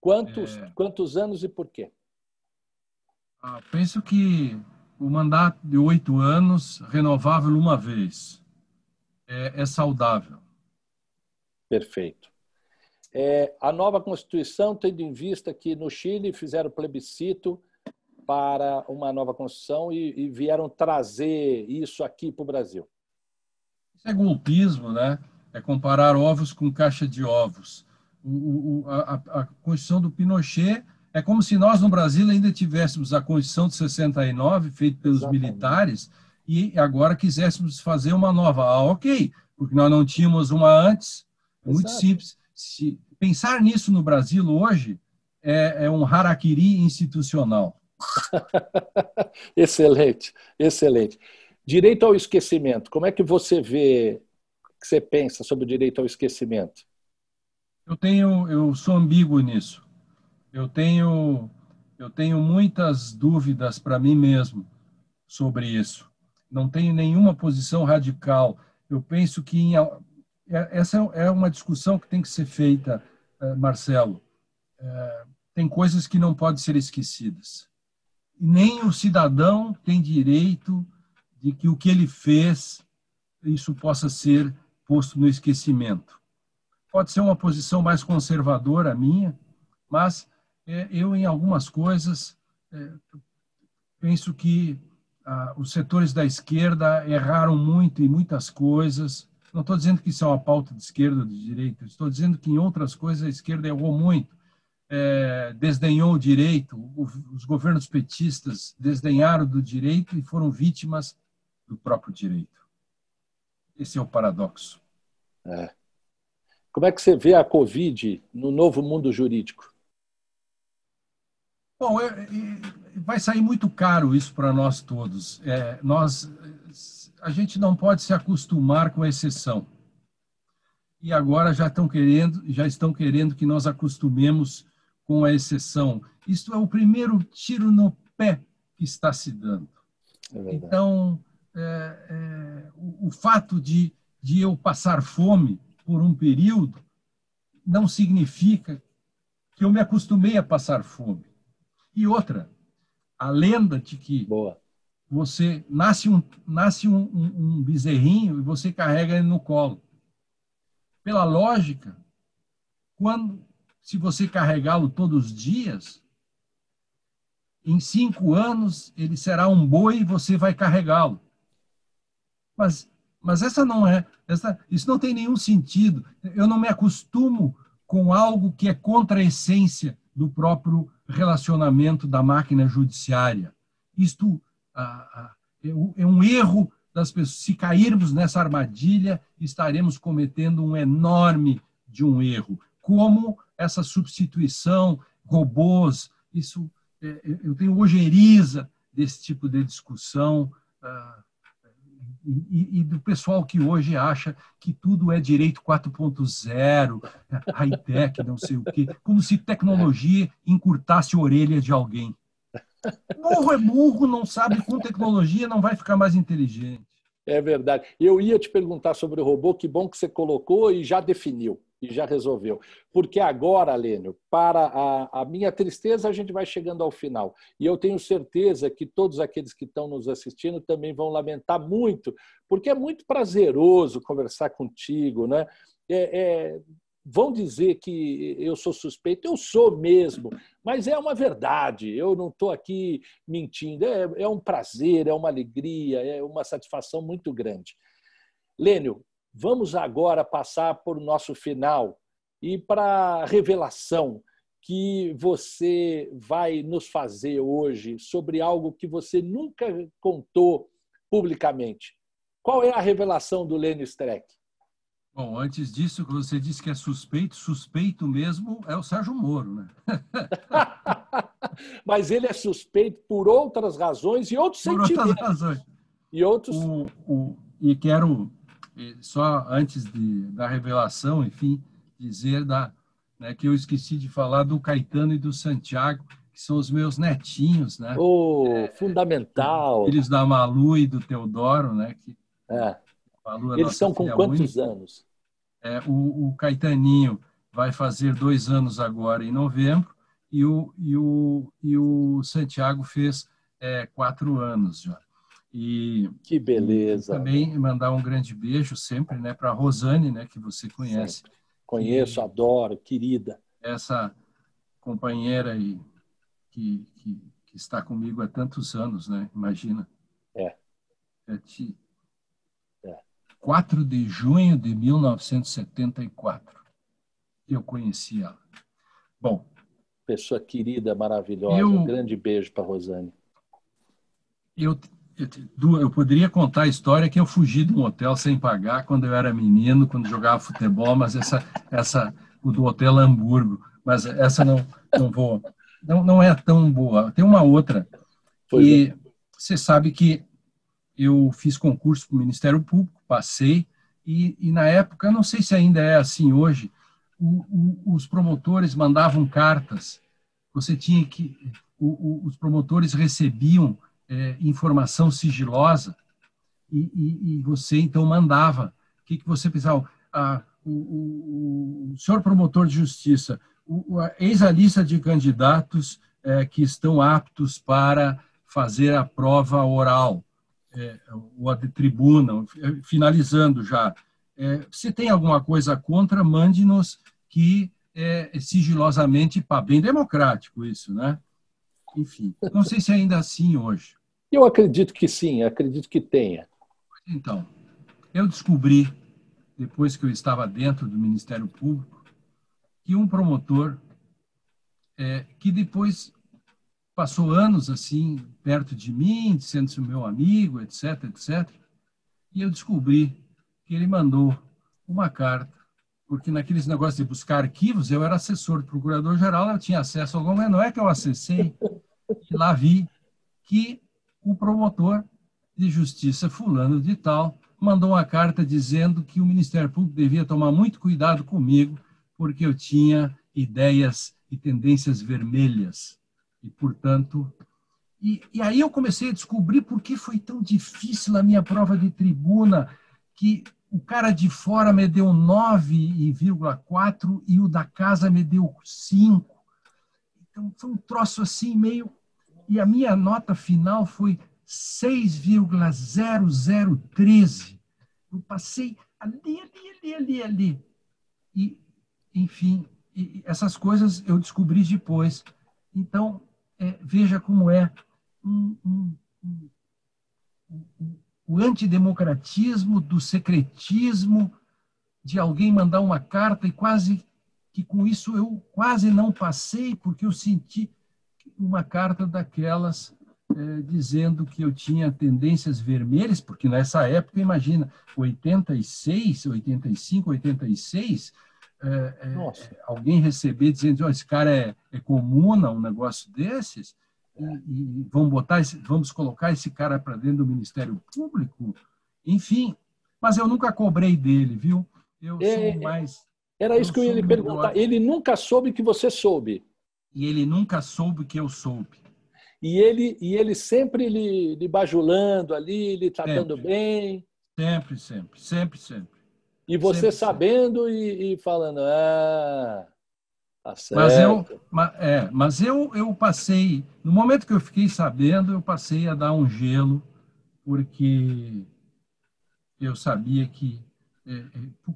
Quantos, é... quantos anos e por quê? Ah, penso que o mandato de oito anos, renovável uma vez, é, é saudável. Perfeito. É, a nova Constituição, tendo em vista que no Chile fizeram plebiscito para uma nova Constituição e, e vieram trazer isso aqui para o Brasil. Isso é golpismo, né? É comparar ovos com caixa de ovos o, a, a Constituição do Pinochet é como se nós no Brasil ainda tivéssemos a Constituição de 69, feita pelos Exatamente. militares, e agora quiséssemos fazer uma nova. Ah, ok, porque nós não tínhamos uma antes. Muito Exato. simples. Se pensar nisso no Brasil hoje é, é um harakiri institucional. excelente, excelente. Direito ao esquecimento. Como é que você vê, que você pensa sobre o direito ao esquecimento? Eu tenho, eu sou ambíguo nisso. Eu tenho, eu tenho muitas dúvidas para mim mesmo sobre isso. Não tenho nenhuma posição radical. Eu penso que em, é, essa é uma discussão que tem que ser feita, eh, Marcelo. É, tem coisas que não podem ser esquecidas. Nem o cidadão tem direito de que o que ele fez isso possa ser posto no esquecimento. Pode ser uma posição mais conservadora minha, mas é, eu, em algumas coisas, é, penso que ah, os setores da esquerda erraram muito em muitas coisas. Não estou dizendo que isso é uma pauta de esquerda ou de direita, estou dizendo que em outras coisas a esquerda errou muito. É, desdenhou o direito, os governos petistas desdenharam do direito e foram vítimas do próprio direito. Esse é o paradoxo. É. Como é que você vê a Covid no novo mundo jurídico? Bom, é, é, vai sair muito caro isso para nós todos. É, nós, a gente não pode se acostumar com a exceção. E agora já estão querendo, já estão querendo que nós acostumemos com a exceção. Isto é o primeiro tiro no pé que está se dando. É então, é, é, o, o fato de, de eu passar fome por um período não significa que eu me acostumei a passar fome. E outra, a lenda de que Boa. você nasce um nasce um, um, um bezerrinho e você carrega ele no colo. Pela lógica, quando se você carregá-lo todos os dias, em cinco anos ele será um boi e você vai carregá-lo. Mas mas essa não é, essa, isso não tem nenhum sentido. Eu não me acostumo com algo que é contra a essência do próprio relacionamento da máquina judiciária. Isto ah, é um erro das pessoas. Se cairmos nessa armadilha, estaremos cometendo um enorme de um erro. Como essa substituição, robôs, isso é, eu tenho ojeriza desse tipo de discussão. Ah, e, e, do pessoal que hoje acha que tudo é direito 4.0, high-tech, não sei o quê, como se tecnologia encurtasse a orelha de alguém. Burro é burro, não sabe com tecnologia, não vai ficar mais inteligente. É verdade. Eu ia te perguntar sobre o robô, que bom que você colocou e já definiu e já resolveu. Porque agora, Lênio, para a, a, minha tristeza, a gente vai chegando ao final. E eu tenho certeza que todos aqueles que estão nos assistindo também vão lamentar muito, porque é muito prazeroso conversar contigo, né? É, é, vão dizer que eu sou suspeito, eu sou mesmo, mas é uma verdade, eu não estou aqui mentindo, é, é um prazer, é uma alegria, é uma satisfação muito grande. Lênio, Vamos agora passar por o nosso final e para a revelação que você vai nos fazer hoje sobre algo que você nunca contou publicamente. Qual é a revelação do Lênin Streck? Bom, antes disso, você disse que é suspeito, suspeito mesmo é o Sérgio Moro, né? Mas ele é suspeito por outras razões e outros por sentimentos. Outras razões. E outros. O, o, e quero, só antes de, da revelação, enfim, dizer da, né, que eu esqueci de falar do Caetano e do Santiago, que são os meus netinhos, né? Oh, é, fundamental. Filhos da Malu e do Teodoro, né? Que, é. Malu é Eles são com quantos única. anos? É, o, o Caetaninho vai fazer dois anos agora em novembro e o, e o, e o Santiago fez é, quatro anos já. E, que beleza! E também mandar um grande beijo sempre né, para a Rosane, né, que você conhece. Sempre. Conheço, adoro, querida. Essa companheira aí que, que, que, está comigo há tantos anos, né? Imagina. É. é, te... é. 4 de junho de 1974 eu conheci ela. Bom. Pessoa querida, maravilhosa. Eu, um grande beijo para Rosane. Eu eu poderia contar a história que eu fugi de um hotel sem pagar quando eu era menino, quando jogava futebol, mas essa, essa o do Hotel Hamburgo, mas essa não, não vou, não, não é tão boa. Tem uma outra e é. você sabe que eu fiz concurso para o Ministério Público, passei e, e, na época, não sei se ainda é assim hoje, o, o, os promotores mandavam cartas. Você tinha que o, os promotores recebiam é, informação sigilosa e, e, e, você então mandava. O que, que você pensava? Ah, o, o, o, senhor promotor de justiça, o, eis a lista de candidatos é, que estão aptos para fazer a prova oral, é, ou a de tribuna, finalizando já. É, se tem alguma coisa contra, mande-nos que é, sigilosamente, para bem democrático isso, né? Enfim, não sei se é ainda assim hoje. Eu acredito que sim, acredito que tenha. Então, eu descobri, depois que eu estava dentro do Ministério Público, que um promotor, é, que depois passou anos assim, perto de mim, sendo meu amigo, etc, etc, e eu descobri que ele mandou uma carta, porque naqueles negócios de buscar arquivos, eu era assessor do procurador-geral, eu tinha acesso ao mas não é que eu acessei, e lá vi que o promotor de justiça fulano de tal mandou uma carta dizendo que o Ministério Público devia tomar muito cuidado comigo porque eu tinha ideias e tendências vermelhas e portanto e, e aí eu comecei a descobrir por que foi tão difícil a minha prova de tribuna que o cara de fora me deu 9,4 e o da casa me deu 5. Então foi um troço assim meio e a minha nota final foi 6,0013. Eu passei ali, ali, ali, ali, ali. E, enfim, e essas coisas eu descobri depois. Então, é, veja como é um, um, um, o antidemocratismo do secretismo de alguém mandar uma carta e quase que com isso eu quase não passei porque eu senti uma carta daquelas é, dizendo que eu tinha tendências vermelhas, porque nessa época, imagina, 86, 85, 86, é, é, alguém receber dizendo, oh, esse cara é, é comuna, um negócio desses, e, e vamos botar, esse, vamos colocar esse cara para dentro do Ministério Público, enfim. Mas eu nunca cobrei dele, viu? Eu é, sou mais. Era isso que eu ia lhe perguntar. Ele nunca soube que você soube e ele nunca soube que eu soube. E ele, e ele sempre lhe, lhe bajulando ali, lhe tratando sempre. bem. Sempre, sempre, sempre, sempre. E você sempre, sabendo sempre. E, e, falando, ah, tá certo. Mas eu, é, mas eu, eu passei, no momento que eu fiquei sabendo, eu passei a dar um gelo, porque eu sabia que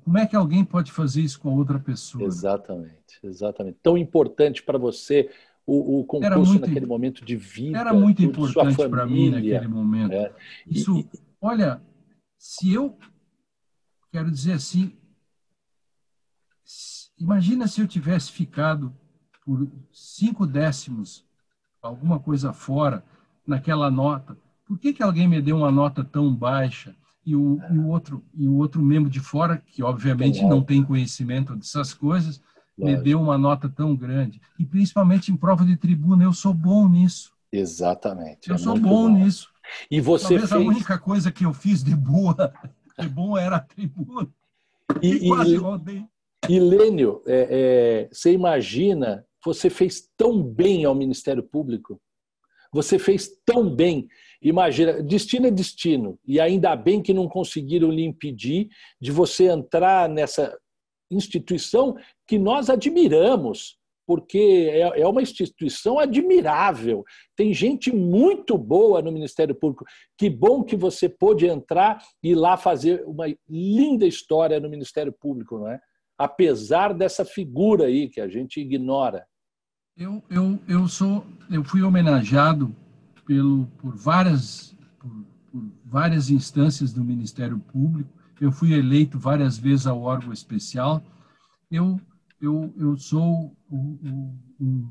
como é que alguém pode fazer isso com outra pessoa? Exatamente, exatamente. Tão importante para você o, o concurso muito, naquele momento de vida. Era muito importante para mim naquele momento. É. Isso, e, olha, se eu quero dizer assim, imagina se eu tivesse ficado por cinco décimos, alguma coisa fora, naquela nota. Por que, que alguém me deu uma nota tão baixa? E o, e o, outro, e o outro membro de fora, que obviamente não tem conhecimento dessas coisas, me deu uma nota tão grande. E principalmente em prova de tribuna, eu sou bom nisso. Exatamente. Eu é sou bom, bom, nisso. E você Talvez fez... a única coisa que eu fiz de boa, de bom era a tribuna. E, e quase rodei. E Lênio, é, é, você imagina, você fez tão bem ao Ministério Público, você fez tão bem. Imagina, destino é destino, e ainda bem que não conseguiram lhe impedir de você entrar nessa instituição que nós admiramos, porque é, é uma instituição admirável. Tem gente muito boa no Ministério Público. Que bom que você pôde entrar e lá fazer uma linda história no Ministério Público, não é? apesar dessa figura aí que a gente ignora. Eu, eu, eu sou, eu fui homenageado pelo, por várias por, por várias instâncias do Ministério Público. Eu fui eleito várias vezes ao órgão especial. Eu eu, eu sou um, um,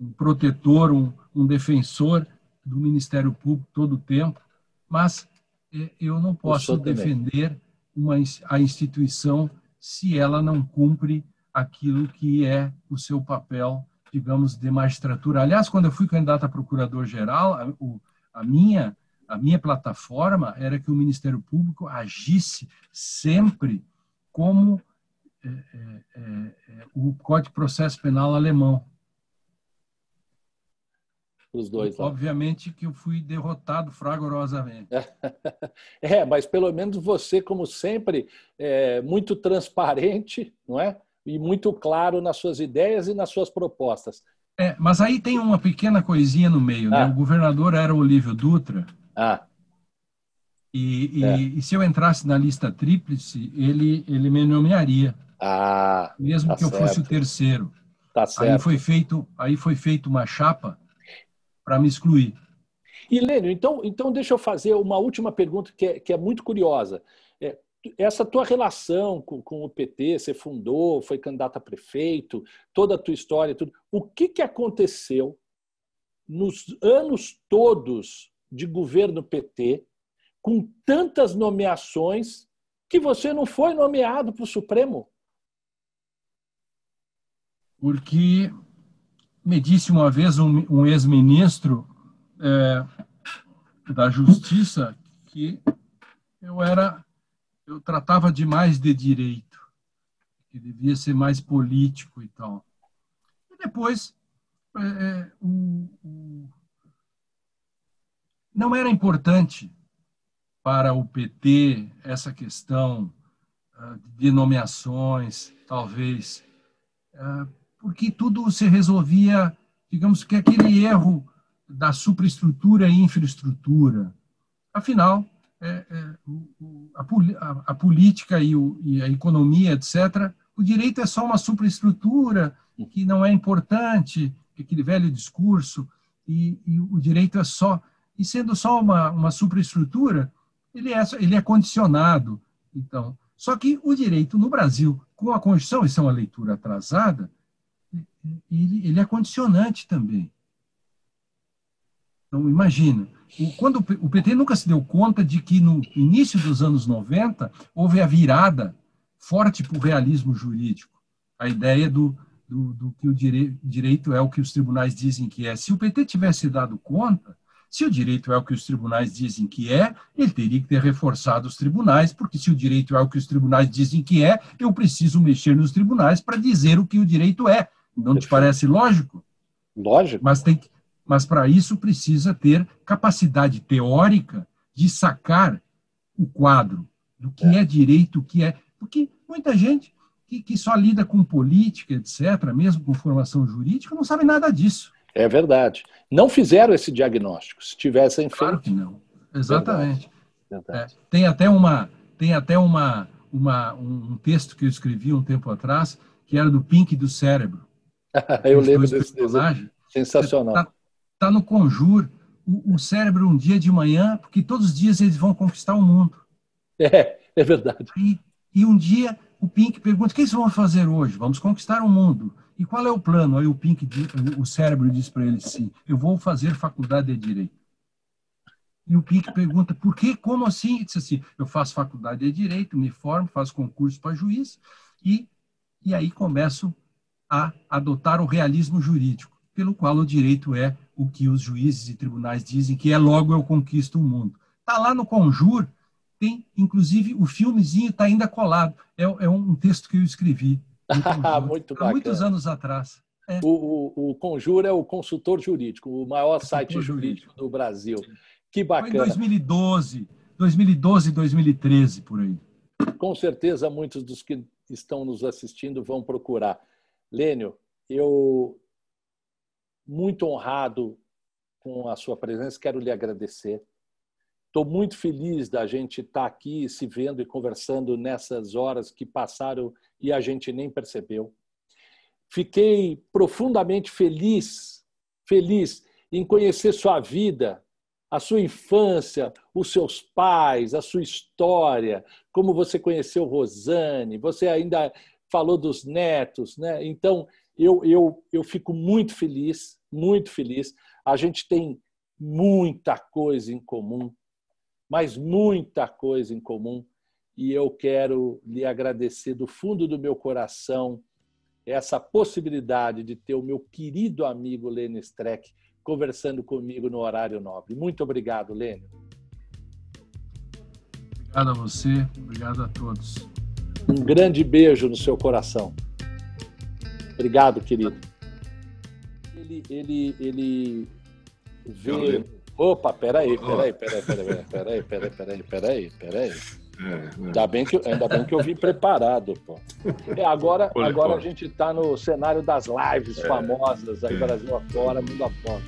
um protetor, um, um, defensor do Ministério Público todo o tempo, mas é, eu não posso eu defender uma, a instituição se ela não cumpre aquilo que é o seu papel, digamos, de magistratura. Aliás, quando eu fui candidato a procurador-geral, a, a, minha a minha plataforma era que o Ministério Público agisse sempre como é, é, é, é o Código de Processo Penal alemão. Os dois. Lá. Obviamente que eu fui derrotado fragorosamente. É, mas pelo menos você, como sempre, é muito transparente, não é? E muito claro nas suas ideias e nas suas propostas. É, mas aí tem uma pequena coisinha no meio. Né? Ah. Né? O governador era Olívio Dutra. Ah. E, e, é. e, se eu entrasse na lista tríplice, ele, ele me nomearia. Ah, mesmo tá que eu fosse o terceiro. Tá certo. Aí foi feito, aí foi feito uma chapa para me excluir. E Lênio, então, então deixa eu fazer uma última pergunta que é, que é muito curiosa. Essa tua relação com, com, o PT, você fundou, foi candidato a prefeito, toda a tua história, tudo. O que, que aconteceu nos anos todos de governo PT, com tantas nomeações, que você não foi nomeado para o Supremo? Porque me disse uma vez um, um ex-ministro é, da Justiça que eu era, eu tratava demais de direito, que devia ser mais político e tal. E depois, é, é o, o, não era importante para o PT essa questão uh, de nomeações, talvez. Uh, porque tudo se resolvia, digamos que aquele erro da superestrutura e infraestrutura. Afinal, é, é, a, a, a, política e, o, e, a economia, etc., o direito é só uma superestrutura que não é importante, aquele velho discurso, e, e, o direito é só. E sendo só uma, uma superestrutura, ele é, ele é condicionado. Então, só que o direito no Brasil, com a Constituição, isso é uma leitura atrasada, ele, ele é condicionante também. Então, imagina, quando o PT nunca se deu conta de que no início dos anos 90 houve a virada forte para o realismo jurídico, a ideia do, do, do que o direito é o que os tribunais dizem que é. Se o PT tivesse dado conta, se o direito é o que os tribunais dizem que é, ele teria que ter reforçado os tribunais, porque se o direito é o que os tribunais dizem que é, eu preciso mexer nos tribunais para dizer o que o direito é. Não te parece lógico? Lógico. Mas, tem, mas para isso precisa ter capacidade teórica de sacar o quadro do que é, é direito, o que é. Porque muita gente que, que só lida com política, etc., mesmo com formação jurídica, não sabe nada disso. É verdade. Não fizeram esse diagnóstico. Se tivessem feito. Claro que não. Exatamente. Verdade. Verdade. É, tem até uma tem até uma, uma um texto que eu escrevi um tempo atrás que era do Pink do cérebro. eu lembro desse desenho. Sensacional. Está tá no Conjur, o, o, cérebro um dia de manhã, porque todos os dias eles vão conquistar o mundo. É, é verdade. E, E um dia o Pink pergunta: o que vocês vão fazer hoje? Vamos conquistar o mundo. E qual é o plano? Aí o Pink, o cérebro diz para ele sim: eu vou fazer faculdade de direito. E o Pink pergunta: por quê? Como assim? Ele disse assim: eu faço faculdade de direito, me formo, faço concurso para juiz e, e aí começo a adotar o realismo jurídico, pelo qual o direito é o que os juízes e tribunais dizem que é logo eu conquisto o mundo. Está lá no Conjur, tem, inclusive, o filmezinho está ainda colado. É, é, um texto que eu escrevi. Muito há muitos anos atrás. É. O, o, o Conjur é o consultor jurídico, o maior site jurídico, jurídico do Brasil. Que bacana. Foi em 2012, 2012, 2013, por aí. Com certeza, muitos dos que estão nos assistindo vão procurar. Lênio, eu muito honrado com a sua presença, quero lhe agradecer. Estou muito feliz da gente estar tá aqui se vendo e conversando nessas horas que passaram e a gente nem percebeu. Fiquei profundamente feliz, feliz em conhecer sua vida, a sua infância, os seus pais, a sua história, como você conheceu Rosane, você ainda falou dos netos, né? Então, eu, eu, eu fico muito feliz, muito feliz. A gente tem muita coisa em comum mas muita coisa em comum. E eu quero lhe agradecer do fundo do meu coração essa possibilidade de ter o meu querido amigo Lênin Streck conversando comigo no horário nobre. Muito obrigado, Lênin. Obrigado a você, obrigado a todos. Um grande beijo no seu coração. Obrigado, querido. Ele, ele, ele vê Opa, peraí, peraí, peraí, peraí, peraí, peraí, peraí, peraí, peraí. É, é. Ainda, bem que, ainda bem que eu vim preparado, pô. É, agora, agora a gente está no cenário das lives famosas aí, Brasil afora, mundo afora.